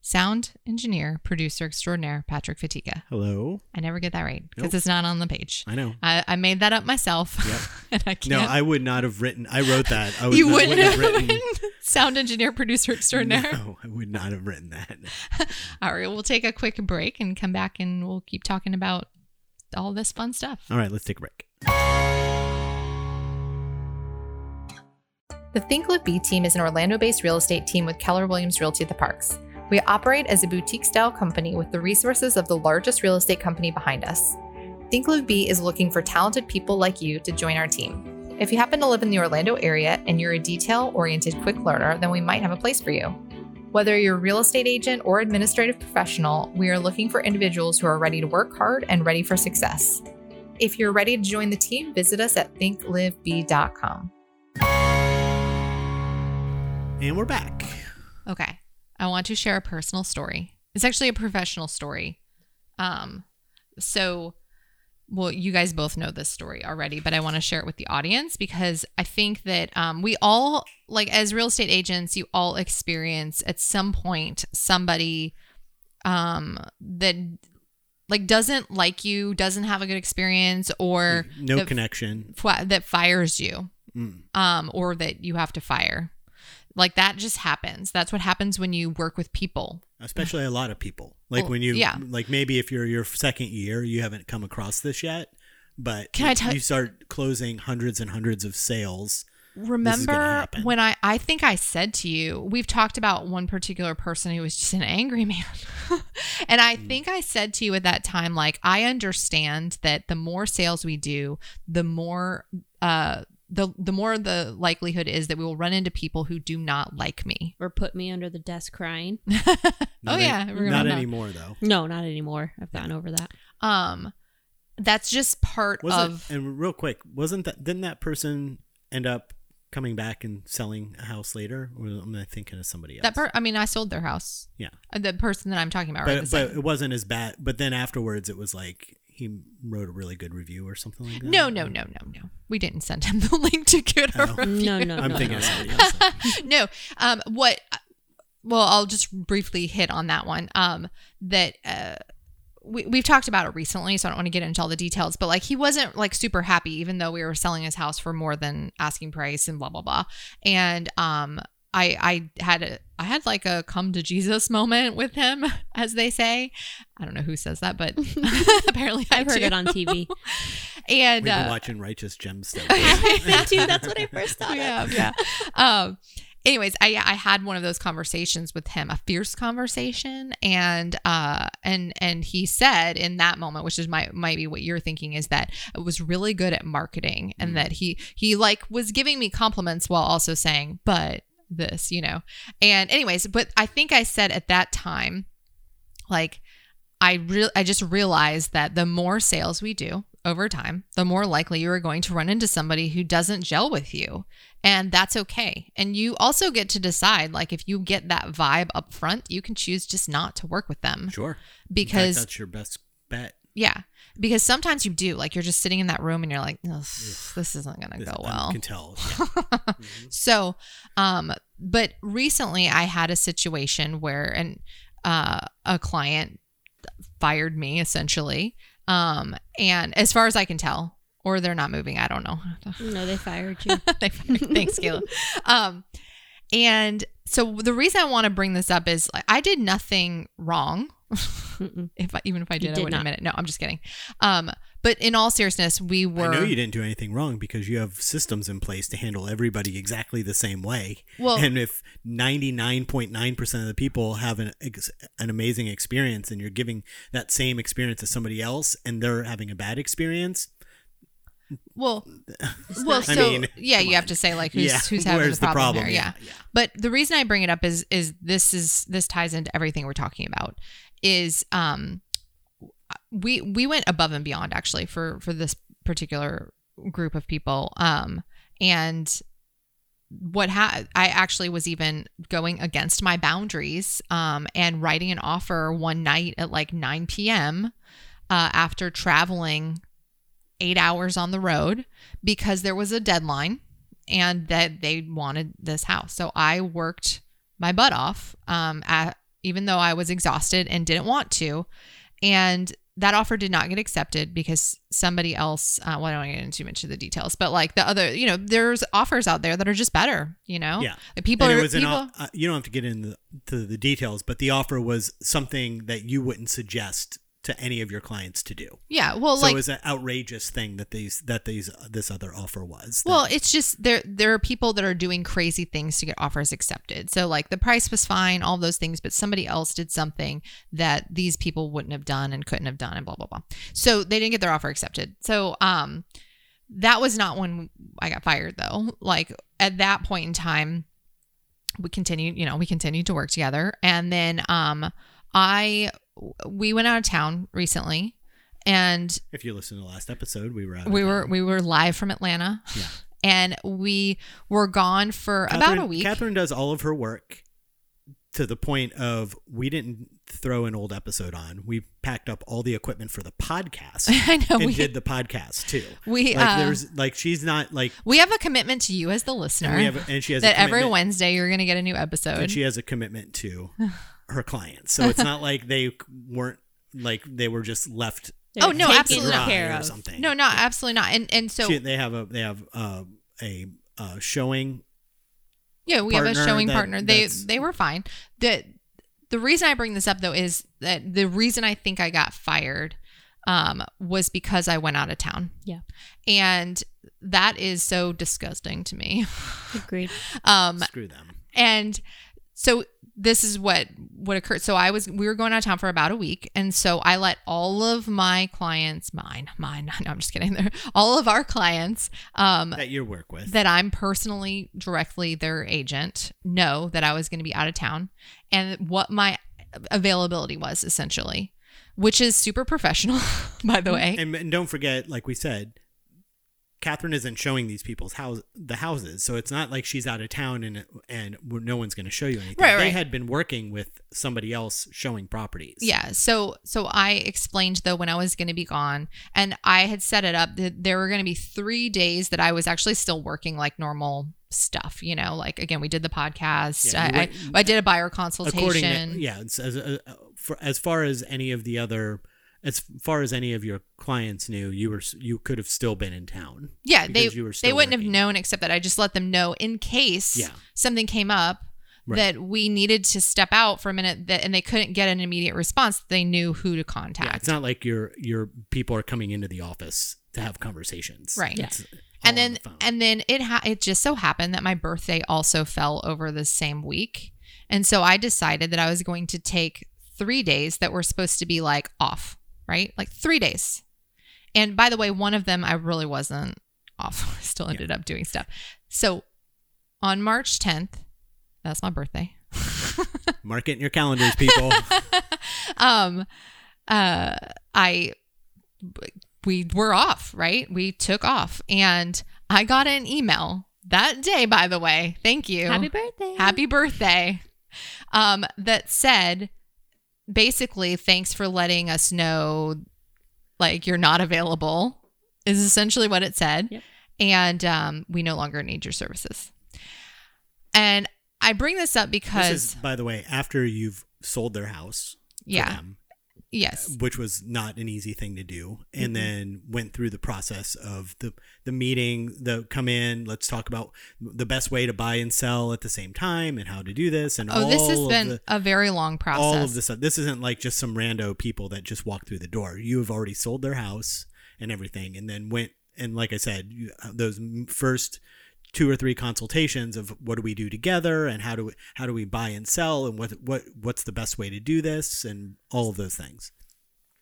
sound engineer, producer extraordinaire, Patrick Fatika. Hello. I never get that right because Nope. it's not on the page. I know. I, I made that up myself. Yep. <laughs> and I can't. No, I would not have written. I wrote that. I <laughs> would you not, wouldn't wouldn't have written <laughs> sound engineer, producer extraordinaire. No, I would not have written that. All right, we'll take a quick break and come back and we'll keep talking about all this fun stuff. All right, let's take a break. The Think Live Be team is an Orlando based real estate team with Keller Williams Realty at the Parks. We operate as a boutique style company with the resources of the largest real estate company behind us. Think Live Be is looking for talented people like you to join our team. If you happen to live in the Orlando area and you're a detail oriented quick learner, then we might have a place for you. Whether you're a real estate agent or administrative professional, we are looking for individuals who are ready to work hard and ready for success. If you're ready to join the team, visit us at thinklivebe.com. And we're back. Okay. I want to share a personal story. It's actually a professional story. Um so well, you guys both know this story already, but I want to share it with the audience because I think that um, we all, like as real estate agents, you all experience at some point somebody um, that like doesn't like you, doesn't have a good experience, or no that, connection. fi- that fires you Mm. um, or that you have to fire. Like that just happens. That's what happens when you work with people. Especially a lot of people. Like Well, when you, yeah. like maybe if you're your second year, you haven't come across this yet, but Can I tell- you start closing hundreds and hundreds of sales. Remember when I I think I said to you, we've talked about one particular person who was just an angry <laughs> man. and I think I said to you at that time like I understand that the more sales we do, the more uh the the more the likelihood is that we will run into people who do not like me. Or put me under the desk crying. <laughs> oh Not yeah, I any- not that. anymore though. No, not anymore. I've gotten over that. Um that's just part Was of? And real quick, wasn't that? Didn't that person end up coming back and selling a house later? Or am I thinking of somebody else? that part. I mean, I sold their house. Yeah. Uh, The person that I'm talking about, but, this but it wasn't as bad. But then afterwards, it was like he wrote a really good review or something like that. No, no, no, no, no. We didn't send him the <laughs> link to get a Oh. review. No, no, I'm no, thinking no. of somebody else. <laughs> no. Um, what? Well, I'll just briefly hit on that one. Um, that uh, we we've talked about it recently, so I don't want to get into all the details. But like, he wasn't like super happy, even though we were selling his house for more than asking price and blah blah blah. And um, I I had a I had like a come to Jesus moment with him, <laughs> as they say. I don't know who says that, but <laughs> <laughs> apparently I I've heard do. it on TV. and We've been uh, watching Righteous Gemstones. Me too. That's what I first thought. yeah, yeah. Um, anyways, I I had one of those conversations with him, a fierce conversation, and uh, and and he said in that moment, which is my might be what you're thinking, is that I was really good at marketing, and Mm. that he he like was giving me compliments while also saying, but this, you know, and anyways, but I think I said at that time, like. I real I just realized that the more sales we do over time, the more likely you are going to run into somebody who doesn't gel with you. And that's okay. And you also get to decide like if you get that vibe up front, you can choose just not to work with them Sure. In fact, because that's your best bet. yeah, because sometimes you do like you're just sitting in that room and you're like this isn't going to This- go I well. can tell. Yeah. <laughs> Mhm. So, um, but recently I had a situation where an uh, a client fired me essentially, um, and as far as I can tell, or they're not moving. I don't know. <laughs> No, they fired you. <laughs> they fired. Thanks, Caleb. Um, and so the reason I want to bring this up is like I did nothing wrong. <laughs> If I, even if I did, I did wouldn't not. admit it. No, I'm just kidding. Um, but in all seriousness, we were. I know you didn't do anything wrong because you have systems in place to handle everybody exactly the same way. Well, and if 99.9% of the people have an, ex- an amazing experience and you're giving that same experience to somebody else and they're having a bad experience, well, <laughs> well. not- I So mean, yeah, come you have to say like who's yeah, who's having where's the problem, here. Yeah. Yeah. But the reason I bring it up is is this is this ties into everything we're talking about. Is um we we went above and beyond actually for for this particular group of people. Um and what ha- I actually was even going against my boundaries um and writing an offer one night at like 9 p.m. Uh, after traveling eight hours on the road because there was a deadline and that they wanted this house. So I worked my butt off, um, at, even though I was exhausted and didn't want to. And that offer did not get accepted because somebody else, uh, well, I don't want to get into too much of the details, but like the other, you know, there's offers out there that are just better, you know? Yeah. Like people and it was an, people, o- uh, you don't have to get into the, the details, but the offer was something that you wouldn't suggest to any of your clients to do. yeah. Well, so like, it was an outrageous thing that these that these this other offer was. Well, that- it's just there there are people that are doing crazy things to get offers accepted. So like the price was fine, all those things, but somebody else did something that these people wouldn't have done and couldn't have done and blah blah blah. So they didn't get their offer accepted. So um that was not when I got fired though. Like at that point in time we continued, you know, we continued to work together and then um I we went out of town recently and if you listen to the last episode, we were out. we were we were live from Atlanta. Yeah. And we were gone for about a week. Catherine does all of her work to the point of we didn't throw an old episode on. We packed up all the equipment for the podcast <laughs> I know and we did the podcast too. we Like uh, there's like she's not like we have a commitment to you as the listener and we have and she has that every Wednesday you're going to get a new episode. and she has a commitment to <sighs> <laughs> her clients. So it's <laughs> not like they weren't like they were just left Oh, no, absolutely not. care or of. something. no, no, absolutely not. And and so She- they have a they have uh, a uh, showing yeah, we have a showing that- partner. They they were fine. The the reason I bring this up though is that the reason I think I got fired um, was because I went out of town. Yeah. And that is so disgusting to me. Agreed. <laughs> Um, screw them. and so this is what what occurred. So i was we were going out of town for about a week. And so i let all of my clients mine mine <laughs> no i'm just kidding. There <laughs> all of our clients um that you work with. that i'm personally directly their agent know that i was going to be out of town and what my availability was essentially which is super professional <laughs> by the way. And, and don't forget, like we said, Catherine isn't showing these people's house the houses, so it's not like she's out of town and and no one's going to show you anything. Right, They right. had been working with somebody else showing properties. Yeah. So so I explained though when I was going to be gone, and I had set it up that there were going to be three days that I was actually still working like normal stuff. You know, like again, we did the podcast. Yeah, I, went- I I did a buyer consultation. to, yeah, it's as uh, for as far as any of the other as far as any of your clients knew, you were you could have still been in town. Yeah, they you were they wouldn't working. have known except that I just let them know in case Yeah. something came up Right. that we needed to step out for a minute that and they couldn't get an immediate response. They knew who to contact. Yeah, contact. it's not like your your people are coming into the office to have conversations. Right. Yeah. It's all and then the and then it ha- it just so happened that my birthday also fell over the same week and so i decided that i was going to take three days that were supposed to be like off right? Like three days. And by the way one of them i really wasn't off. <laughs> I still ended up doing stuff. So on march 10th that's my birthday. <laughs> Mark it in your calendars, people. <laughs> um uh i we were off right? We took off. And i got an email that day by the way. Thank you. Happy birthday. happy birthday. Um that said basically thanks for letting us know like you're not available is essentially what it said Yep. and um we no longer need your services and i bring this up because this is, by the way, after you've sold their house. yeah them, yes. which was not an easy thing to do and Mhm. then went through the process of the the meeting the come in let's talk about the best way to buy and sell at the same time and how to do this and oh this has been the, a very long process all of this stuff. This isn't like just some rando people that just walk through the door. You have already sold their house and everything and then went and like i said you, those first two or three consultations of what do we do together and how do we, how do we buy and sell and what what what's the best way to do this and all of those things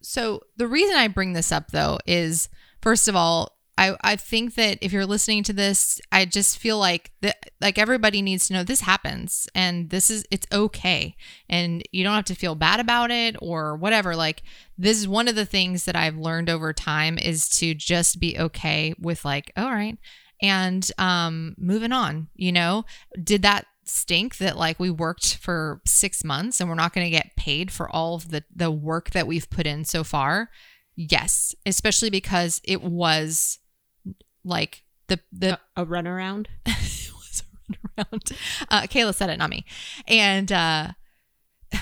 So the reason I bring this up though is first of all, I, I think that if you're listening to this, I just feel like that like everybody needs to know this happens and this is it's okay. And you don't have to feel bad about it or whatever. Like this is one of the things that I've learned over time is to just be okay with like, all right. And um moving on, you know, did that stink that like we worked for six months and we're not going to get paid for all of the the work that we've put in so far yes especially because it was like the the a runaround. <laughs> it was a runaround. Uh, Kayla said it, not me. And uh, <laughs>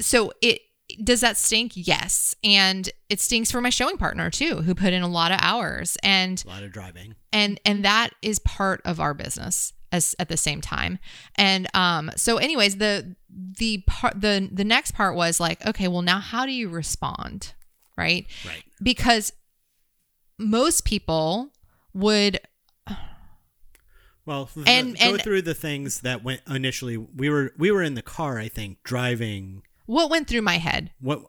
so it does that stink? Yes, and it stinks for my showing partner too, who put in a lot of hours, and a lot of driving and and that is part of our business as at the same time. And um, so, anyways, the the part the the next part was like, okay, well, now how do you respond, right? right Because most people would Well, And- go and- through the things that went initially. We were we were in the car, I think, driving. What went through my head What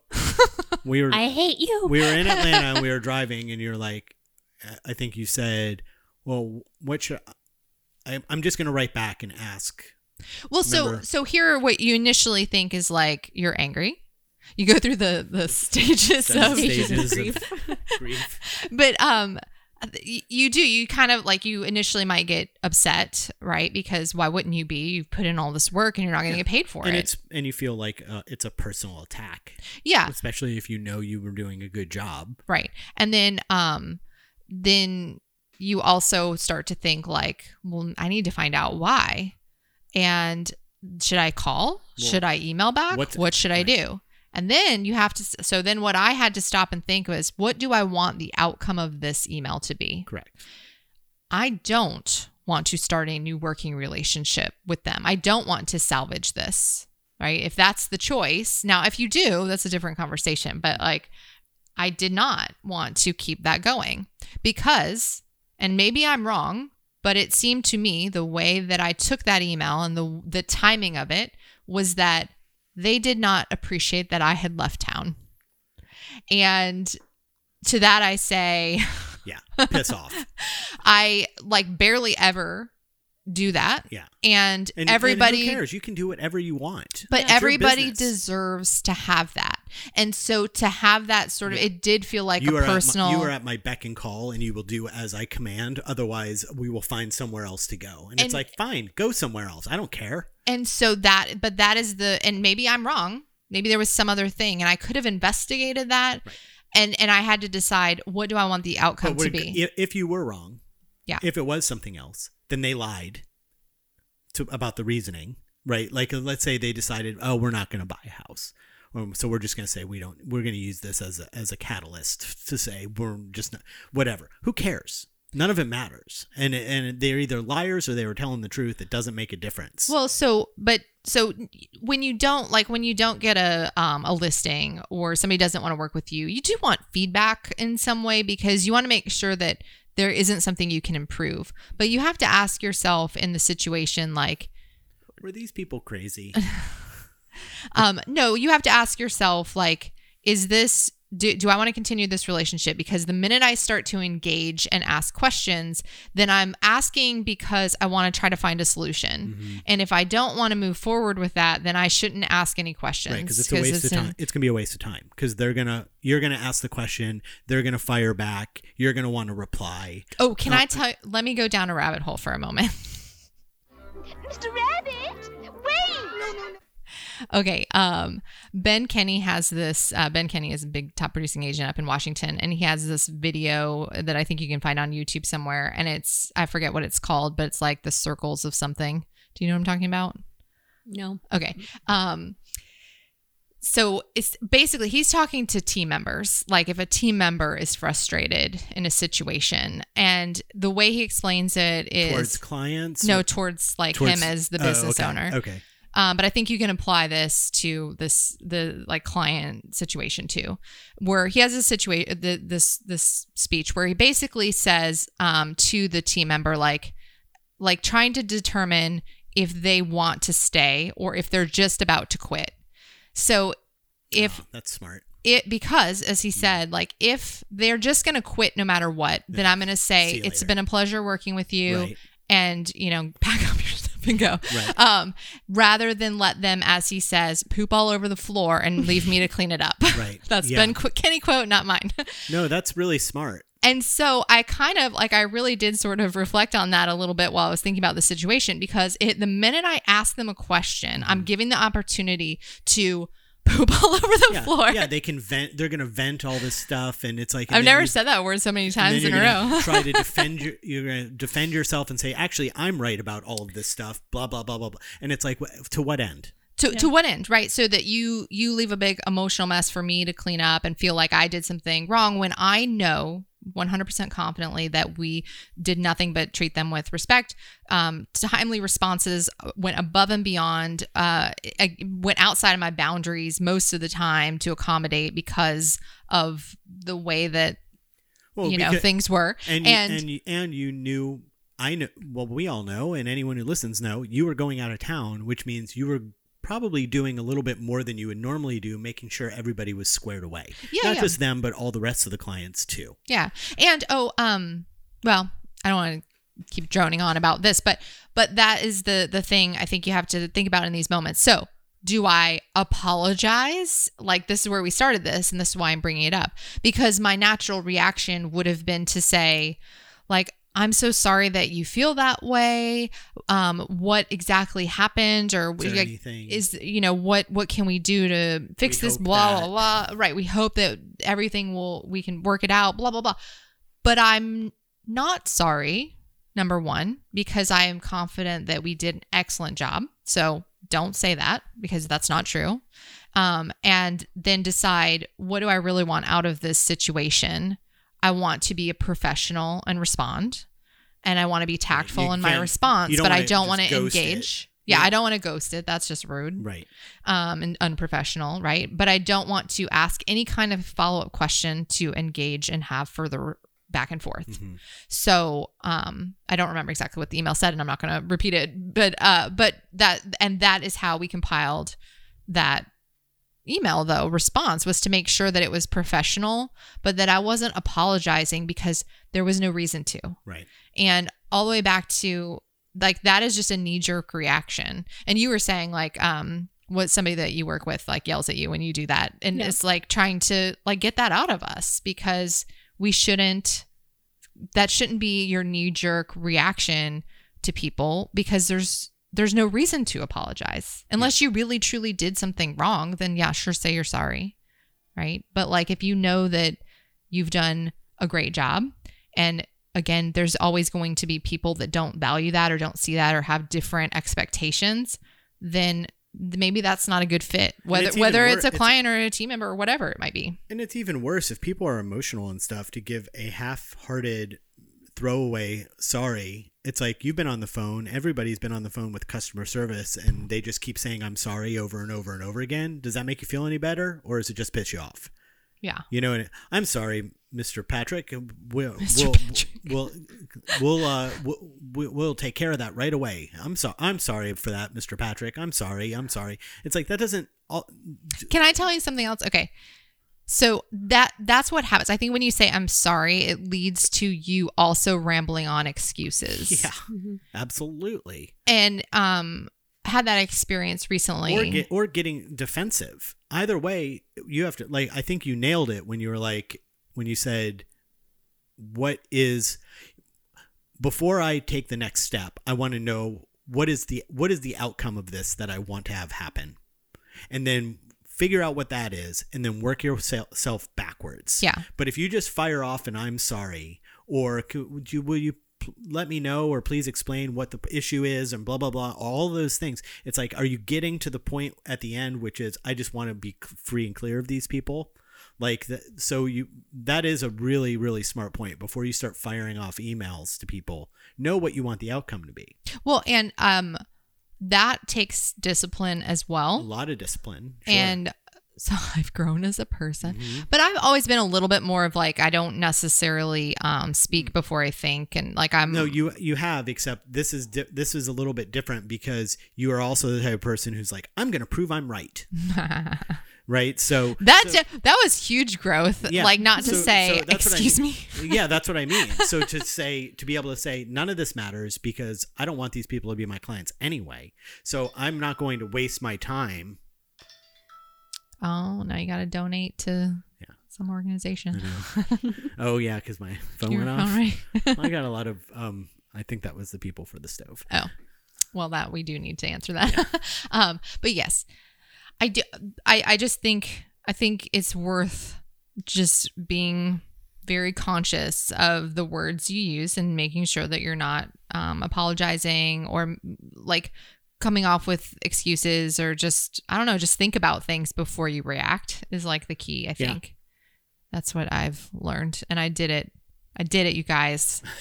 we were <laughs> I hate you. we were in <laughs> Atlanta and we were driving, and you're like, I think you said, "Well, what should I, I'm just going to write back and ask." well so Remember- so here what you initially think is like you're angry you go through the the <laughs> stages Seven of stages of grief. grief. but um y- you do you kind of like you initially might get upset right? Because why wouldn't you be? You've put in all this work and you're not going to Yeah. get paid for and it. it's and you feel like uh, it's a personal attack, yeah. Especially if you know you were doing a good job. right. And then um then you also start to think like well i need to find out why. And should i call? Well, should i email back? what should i right. do and then you have to so then what i had to stop and think was what do i want the outcome of this email to be? Correct. i don't want to start a new working relationship with them. I don't want to salvage this right? If that's the choice now if you do that's a different conversation but like I did not want to keep that going because, and maybe I'm wrong, but it seemed to me the way that I took that email and the the timing of it was that they did not appreciate that I had left town. And to that I say, Yeah, piss off. <laughs> I like barely ever do that. Yeah. And, And everybody and who cares? You can do whatever you want. but It's your everybody deserves to have that. And so to have that sort of Yeah. it did feel like you a are personal At my, you are at my beck and call, and you will do as I command. Otherwise, we will find somewhere else to go. And, And- it's like, fine, go somewhere else. I don't care. and so that but that is the and maybe i'm wrong maybe there was some other thing and i could have investigated that Right. and and i had to decide what do i want the outcome to be if, if you were wrong, Yeah. if it was something else, then they lied to about the reasoning, right? Like, uh, let's say they decided, oh, we're not going to buy a house, Um, so we're just going to say we don't. We're going to use this as a, as a catalyst to say we're just not whatever. Who cares? None of it matters. And and they're either liars or they were telling the truth. It doesn't make a difference. Well, so but so when you don't like when you don't get a um, a listing or somebody doesn't want to work with you, you do want feedback in some way because you want to make sure that there isn't something you can improve. But you have to ask yourself in the situation like were these people crazy? <laughs> um no, you have to ask yourself like is this do, do I want to continue this relationship? Because the minute I start to engage and ask questions, then I'm asking because I want to try to find a solution. Mm-hmm. And if I don't want to move forward with that, then I shouldn't ask any questions. Right, because it's a waste of in- time. It's gonna be a waste of time because they're gonna you're gonna ask the question, they're gonna fire back, you're gonna want to reply. oh, can I tell? Let me go down a rabbit hole for a moment. Mr. Rabbit, wait! Okay. Um, Ben Kinney has this. Uh, ben Kinney is a big top producing agent up in Washington, and he has this video that I think you can find on YouTube somewhere. And it's I forget what it's called, but it's like the circles of something. Do you know what I'm talking about? No. Okay. Um so it's basically he's talking to team members. Like if a team member is frustrated in a situation and the way he explains it is Towards clients? no towards like towards- him as the oh, business okay, owner. Okay. Um, but I think you can apply this to this the like client situation too, where he has a situation the, this this speech where he basically says um, to the team member like like trying to determine if they want to stay or if they're just about to quit. So if Oh, that's smart. it because as he said like if they're just going to quit no matter what then i'm going to say it's been a pleasure working with you Right. and you know <laughs> pack up and go Right. um rather than let them as he says poop all over the floor and leave me to clean it up <laughs> Right. <laughs> that's Yeah. Ben Qu- kinney quote not mine <laughs> No, that's really smart. and so I kind of like I really did sort of reflect on that a little bit while I was thinking about the situation because it the minute I ask them a question, I'm Mm-hmm. giving the opportunity to poop <laughs> all over the Yeah, floor. yeah, they can vent. They're gonna vent all this stuff, and it's like and I've never you- said that word so many and times then in a you're gonna row. try to <laughs> defend your, you're gonna defend yourself and say, actually, I'm right about all of this stuff. Blah blah blah blah blah. And it's like, to what end? to to what end, right? So that you you leave a big emotional mess for me to clean up and feel like I did something wrong when I know 100% confidently that we did nothing but treat them with respect. Um, timely responses went above and beyond, uh, I went outside of my boundaries most of the time to accommodate because of the way that Well, you know things were. and you, and you, and you knew. I know. Well, we all know, and anyone who listens know, you were going out of town, which means you were probably doing a little bit more than you would normally do, making sure everybody was squared away. Yeah, Not yeah. just them, but all the rest of the clients too. Yeah. And oh, um, well, I don't want to keep droning on about this, but but that is the the thing I think you have to think about in these moments. So, do I apologize? Like this is where we started this, and this is why I'm bringing it up because my natural reaction would have been to say, like. I'm so sorry that you feel that way. Um, what exactly happened, or Is like, is you know what what can we do to fix We this? Blah that- blah blah. Right. We hope that everything will we can work it out. Blah blah blah. But I'm not sorry. Number one, because I am confident that we did an excellent job. So don't say that because that's not true. Um, and then decide what do I really want out of this situation. I want to be a professional and respond, and I want to be tactful You in my response, but I don't want to ghost it. engage. Yeah, Yeah. I don't want to ghost it. That's just rude Right. um, and unprofessional, right? But I don't want to ask any kind of follow up question to engage and have further back and forth. Mhm. So um, I don't remember exactly what the email said, and I'm not going to repeat it. But uh, but that and that is how we compiled that email though response was to make sure that it was professional but that i wasn't apologizing because there was no reason to Right. and all the way back to like that is just a knee jerk reaction. And you were saying like um what somebody that you work with like yells at you when you do that. And Yeah. it's like trying to like get that out of us because we shouldn't that shouldn't be your knee jerk reaction to people because there's there's no reason to apologize. Unless you really truly did something wrong, then yeah, sure say you're sorry. Right? But like if you know that you've done a great job and again, there's always going to be people that don't value that or don't see that or have different expectations, then maybe that's not a good fit. Whether it's whether wor- it's a it's- client or a team member or whatever it might be. And it's even worse if people are emotional and stuff to give a half-hearted throwaway sorry. It's like you've been on the phone, everybody's been on the phone with customer service and they just keep saying I'm sorry over and over and over again. Does that make you feel any better or does it just piss you off? Yeah. You know, and I'm sorry, Mr. Patrick. We'll Mr. we'll Patrick. we'll we'll uh we'll, we'll take care of that right away. I'm so I'm sorry for that, Mr. Patrick. I'm sorry. I'm sorry. It's like that doesn't all, Can I tell you something else? Okay. So that that's what happens. I think when you say I'm sorry, it leads to you also rambling on excuses. yeah. <laughs> Absolutely. And um had that experience recently. Or get, or getting defensive. Either way, you have to like I think you nailed it when you were like when you said what is before I take the next step, I want to know what is the what is the outcome of this that I want to have happen. And then figure out what that is and then work yourself backwards. Yeah. But if you just fire off and I'm sorry or could, would you will you let me know or please explain what the issue is and blah blah blah all those things it's like are you getting to the point at the end which is i just want to be free and clear of these people like that so you that is a really really smart point before you start firing off emails to people know what you want the outcome to be well, and um that takes discipline as well. a lot of discipline sure. And so <laughs> I've grown as a person, Mhm. but I've always been a little bit more of like I don't necessarily um speak before I think and like I'm no you you have except this is di- this is a little bit different because you are also the type of person who's like i'm gonna prove i'm right <laughs> right so that so- that was huge growth. Yeah. Like not to So- say so that's what I excuse mean. me. yeah, that's what I mean. <laughs> So to say to be able to say none of this matters because I don't want these people to be my clients anyway. So I'm not going to waste my time. Oh, now you got to donate to Yeah. some organization. <laughs> Oh yeah, because my phone Your went phone, off. right? <laughs> I got a lot of. Um, I think that was the people for the stove. Oh, well, that we do need to answer that. um, but yes, I do. I I just think I think it's worth just being very conscious of the words you use and making sure that you're not um, apologizing or like coming off with excuses or just I don't know, just think about things before you react is like the key. I Yeah. think that's what I've learned, and I did it. I did it, you guys. <laughs>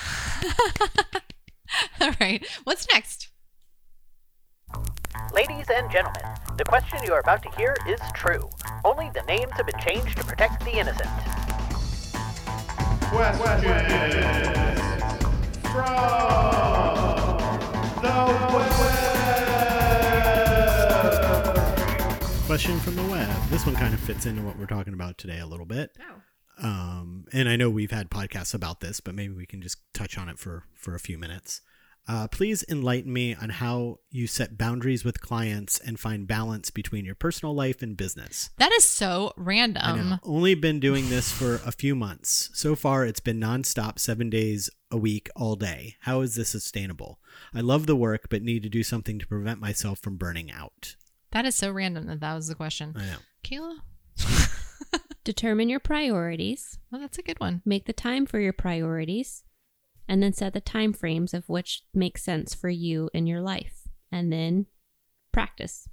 <laughs> All right, what's next? Ladies and gentlemen, the question you are about to hear is true. Only the names have been changed to protect the innocent. Question from the web. This one kind of fits into what we're talking about today a little bit. Um, and I know we've had podcasts about this, but maybe we can just touch on it for for a few minutes. Uh, please enlighten me on how you set boundaries with clients and find balance between your personal life and business. That is so I know. random. Only been doing this for a few months. So far, it's been nonstop, seven days a week, all day. How is this sustainable? I love the work, but need to do something to prevent myself from burning out. That is so random that that was the question. I know. Kayla? Determine your priorities, <laughs> Well, that's a good one. make the time for your priorities, and then set the time frames of which makes sense for you in your life. And then practice.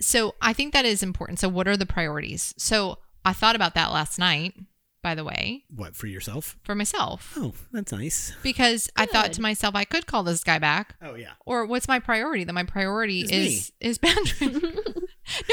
So I think that is important. So, what are the priorities? So, I thought about that last night, by the way, What for yourself? for myself, Oh, that's nice. because I thought to myself, I could call this guy back. Oh yeah. Or what's my priority? That my priority It's is is boundary. <laughs> <laughs> no,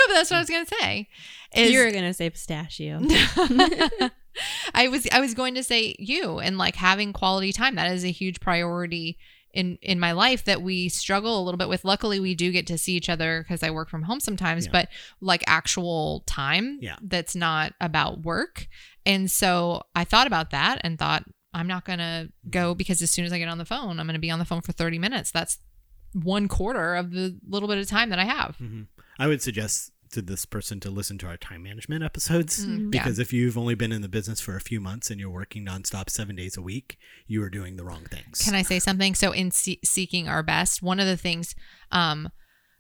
but that's what I was gonna say. Is You're gonna say pistachio. <laughs> I was I was going to say you and like having quality time. That is a huge priority in in my life that we struggle a little bit with. Luckily, we do get to see each other because I work from home sometimes, Yeah. but like actual time Yeah. that's not about work. And so I thought about that and thought I'm not going to go because as soon as I get on the phone, I'm going to be on the phone for 30 minutes. That's one quarter of the little bit of time that I have. hmm I would suggest to this person to listen to our time management episodes Mm, yeah. because if you've only been in the business for a few months and you're working nonstop seven days a week, you are doing the wrong things. Can I say something? So in see- seeking our best, one of the things, um,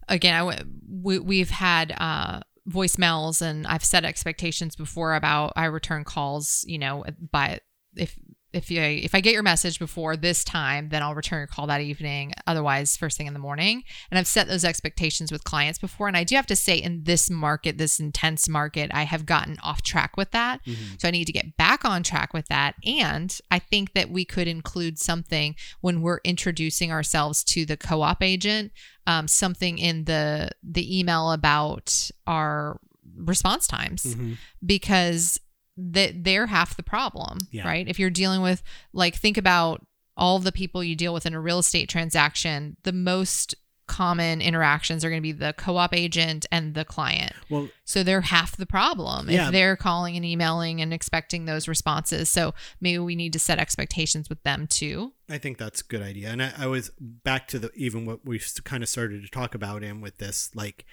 again, I w- we, we've had uh, voicemails and I've set expectations before about I return calls. You know, by if if you if I get your message before this time, then I'll return your call that evening. Otherwise, first thing in the morning. And I've set those expectations with clients before. And I do have to say, in this market, this intense market, I have gotten off track with that. So I need to get back on track with that. And I think that we could include something when we're introducing ourselves to the co-op agent, um, something in the the email about our response times Mhm. because that they're half the problem, Yeah. right? If you're dealing with like think about all the people you deal with in a real estate transaction, the most common interactions are going to be the co-op agent and the client. Well, So they're half the problem Yeah. if they're calling and emailing and expecting those responses. So maybe we need to set expectations with them too. I think that's a good idea. And I, I was back to the even what we kind of started to talk about in with this, like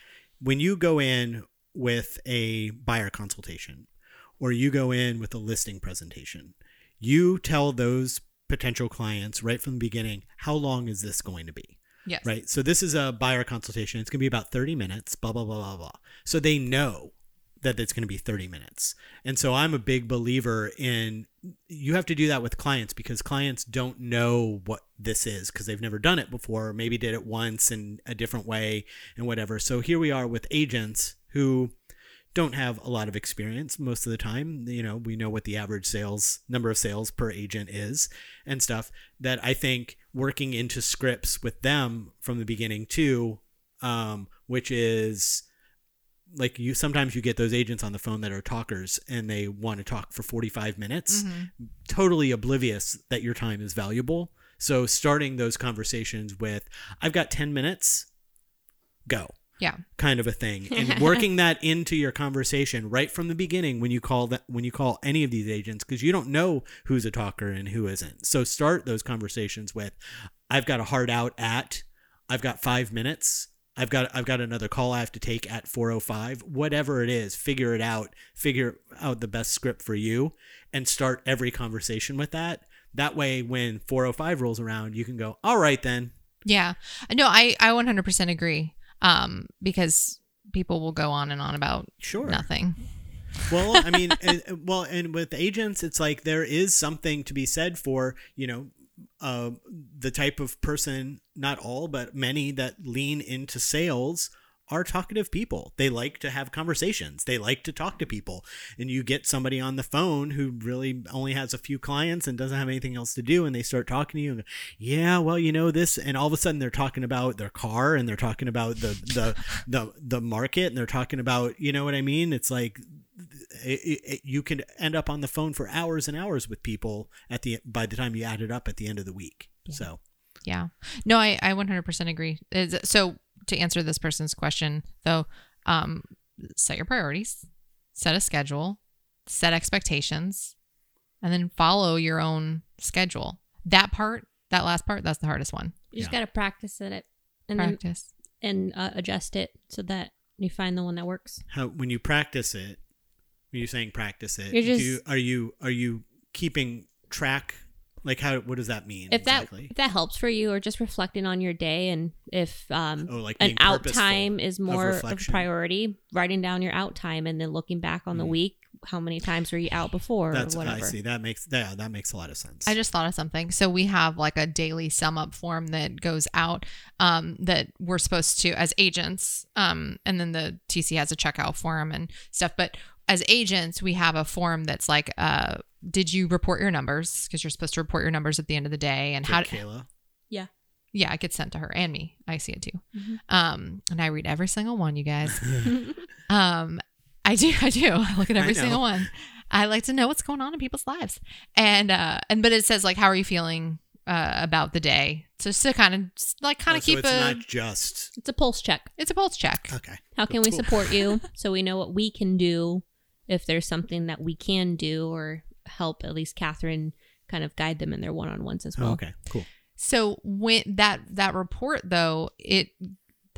when you go in with a buyer consultation or you go in with a listing presentation, you tell those potential clients right from the beginning, how long is this going to be? Yes. Right. So this is a buyer consultation. It's going to be about 30 minutes, blah, blah, blah, blah, blah. So they know that it's going to be 30 minutes. And so I'm a big believer in you have to do that with clients because clients don't know what this is because they've never done it before, maybe did it once in a different way and whatever. So here we are with agents who don't have a lot of experience most of the time. You know, we know what the average sales number of sales per agent is and stuff that I think working into scripts with them from the beginning too, um, which is like you sometimes you get those agents on the phone that are talkers and they want to talk for 45 minutes Mm-hmm. totally oblivious that your time is valuable so starting those conversations with i've got 10 minutes go Yeah. kind of a thing. And <laughs> working that into your conversation right from the beginning when you call that when you call any of these agents because you don't know who's a talker and who isn't. So start those conversations with i've got a hard out at i've got five minutes. I've got i've got another call i have to take at 405 whatever it is figure it out. Figure out the best script for you and start every conversation with that. That way when 405 rolls around you can go all right then. Yeah. No, I, I 100% agree. Um, because people will go on and on about Sure. nothing. Well, I mean, <laughs> and, well, and with agents, it's like there is something to be said for you know uh, the type of person, not all, but many that lean into sales are talkative people. They like to have conversations. They like to talk to people. And you get somebody on the phone who really only has a few clients and doesn't have anything else to do and they start talking to you and go, "Yeah, well, you know this." And all of a sudden they're talking about their car and they're talking about the the <laughs> the the market and they're talking about, you know what I mean? It's like it, it, you can end up on the phone for hours and hours with people at the by the time you add it up at the end of the week. So Yeah. No, I, I 100% agree. So to answer this person's question, though, um, set your priorities, set a schedule, set expectations, and then follow your own schedule. That part, that last part, that's the hardest one. You just Yeah. got to practice at it and then Practice. and uh, adjust it so that you find the one that works. how when you practice it, when you're saying practice it, You're do just- you, are you are you keeping track? Like how what does that mean If that if that helps for you, or just reflecting on your day, and if um Oh, like an out time is more of, a priority, writing down your out time and then looking back on the Mm. week, how many times were you out before That's or I see. That makes yeah, that makes a lot of sense. I just thought of something. So we have like a daily sum up form that goes out um, that we're supposed to as agents, um, and then the TC has a checkout form and stuff. But as agents, we have a form that's like, uh, did you report your numbers? Because you're supposed to report your numbers at the end of the day. And To how? Kayla. Yeah. Yeah, it gets sent to her and me. I see it too. Mhm. Um, and I read every single one, you guys. <laughs> Um, I do, I do. <laughs> I look at every single one. I like to know what's going on in people's lives, and uh, and but it says like, how are you feeling uh, about the day? Just to kind of like kind Oh, of so keep it's a. not just It's a pulse check. it's a pulse check. okay. How can we Cool. support you <laughs> so we know what we can do if there's something that we can do or help at least Catherine kind of guide them in their one on ones as Oh, well. okay, cool. So when that that report though, it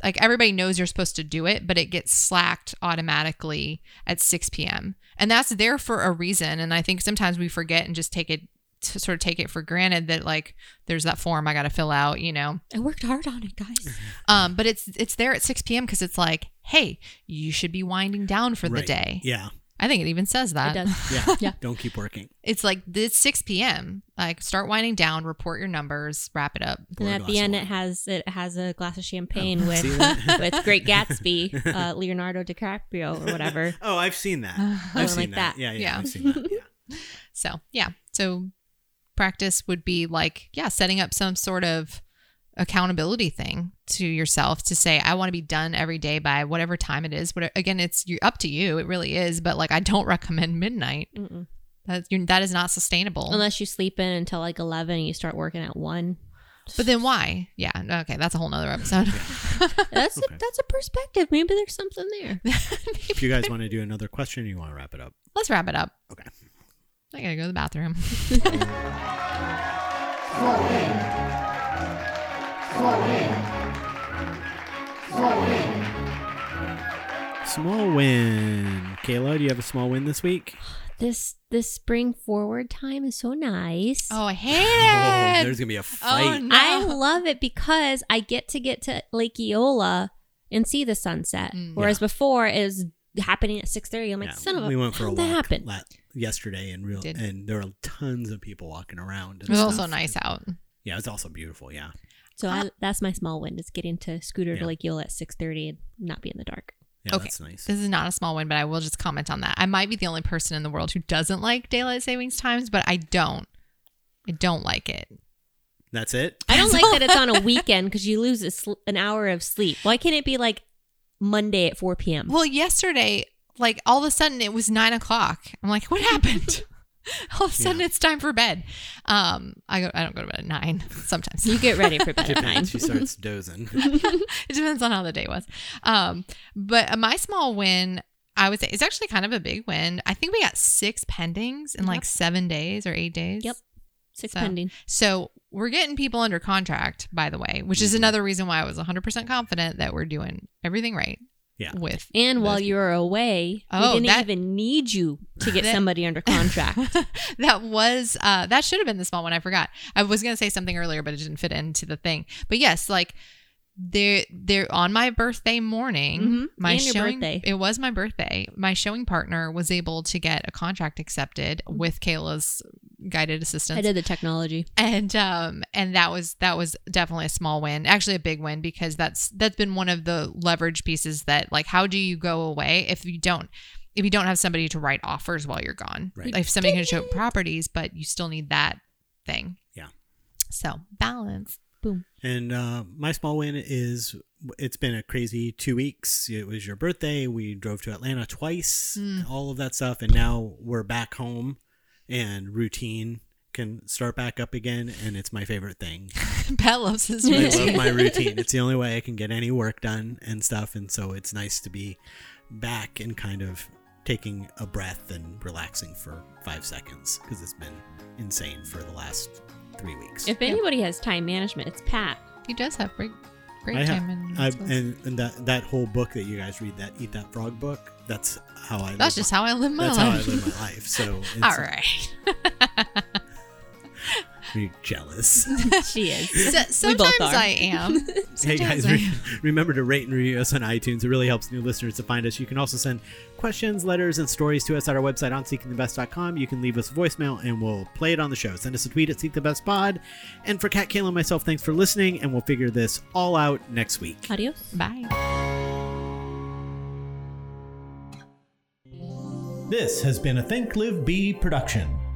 like everybody knows you're supposed to do it, but it gets slacked automatically at 6 p.m. And that's there for a reason. And I think sometimes we forget and just take it to sort of take it for granted that like there's that form I got to fill out, you know. I worked hard on it, guys. Um, but it's it's there at 6 p.m. because it's like, hey, you should be winding down for the day. Yeah. I think it even says that. It does. <laughs> Yeah. Yeah. Don't keep working. It's like it's 6 p.m. Like start winding down, report your numbers, wrap it up. Pour And at the end, it has it has a glass of champagne Oh, with <laughs> with Great Gatsby, <laughs> uh, Leonardo DiCaprio or whatever. Oh, I've seen that. Something I've seen like that. that. Yeah, yeah, Yeah. I've seen that. Yeah. So, yeah. So, practice would be like, yeah, setting up some sort of accountability thing to yourself to say, I want to be done every day by whatever time it is. but again, it's you up to you. It really is. But like, I don't <laughs> recommend midnight. Mm-mm. That, you're, that is not sustainable. Unless you sleep in until like eleven and you start working at one. but then why? Yeah. Okay. That's a whole nother episode. <laughs> That's Okay. a, that's a perspective. Maybe there's something there. <laughs> If you guys want to do another question, you want to wrap it up. Let's wrap it up. Okay. I gotta go to the bathroom. Small win. Small win. Kayla, do you have a small win this week? This this spring forward time is so nice. Oh, I <laughs> hate Oh, there's gonna be a fight. no. I love it because I get to get to Lake Eola and see the sunset. Mm. Whereas before it was happening at six thirty. I'm like, Yeah, son of a we went for a how'd walk that happen? la- yesterday, and real, Did. and there were tons of people walking around. It was stuff. also nice out. Yeah, it's also beautiful. Yeah, So I, that's my small win is getting to scooter Yeah. to Lake Eola at six thirty and not be in the dark. yeah, Okay. that's nice. This is not a small win, but I will just comment on that. I might be the only person in the world who doesn't like daylight savings times, but I don't. I don't like it. That's it. I don't like that it's on a <laughs> weekend because you lose a sl- an hour of sleep. Why can't it be like Monday at four p.m.? Well, yesterday, like all of a sudden it was nine o'clock. I'm like, what happened? <laughs> <laughs> all of a sudden Yeah. it's time for bed. Um, I go, I don't go to bed at nine <laughs> sometimes. You get ready for <laughs> bed at nine. She starts dozing. it depends on how the day was. Um, but my small win, I would say, is actually kind of a big win. I think we got six pendings in like seven days or eight days. Yep. Six So- pending. So we're getting people under contract, by the way, which is another reason why I was 100% confident that we're doing everything right. Yeah. With And while those- you were away, Oh, we didn't that- even need you to get <laughs> That- somebody under contract. <laughs> that was uh that should have been the small one. I forgot. I was gonna say something earlier, but it didn't fit into the thing. But yes, like they're they're on my birthday morning. Mhm. My And your showing birthday. it was my birthday. My showing partner was able to get a contract accepted with Kayla's guided assistance. I did the technology. and um and that was that was definitely a small win actually a big win because that's that's been one of the leverage pieces that like how do you go away if you don't if you don't have somebody to write offers while you're gone Right. like if somebody can show properties but you still need that thing Yeah. so balance And uh, my small win is it's been a crazy two weeks. It was your birthday. We drove to Atlanta twice, Mm. all of that stuff. And now we're back home and routine can start back up again. And it's my favorite thing. <laughs> pat loves his I routine. love my routine. <laughs> It's the only way I can get any work done and stuff. And so it's nice to be back and kind of taking a breath and relaxing for five seconds because it's been insane for the last three weeks. If anybody has time management, it's Pat. he does have great great I ha- time and I, and, and that that whole book that you guys read, that Eat That Frog book, that's how I. that's live just my, how i live my That's how I live my life. So, <laughs> it's, all right <laughs> You're jealous. <laughs> <laughs> She is. So, We both sometimes i am <laughs> hey guys, re- remember to rate and review us on iTunes. It really helps new listeners to find us. You can also send questions, letters, and stories to us at our website on seekingthebest.com. You can leave us a voicemail and we'll play it on the show. Send us a tweet at Seek the Best Pod. And for Kat, Kayla, and myself, thanks for listening, and we'll figure this all out next week. Adios. bye This has been a Think Live Be production.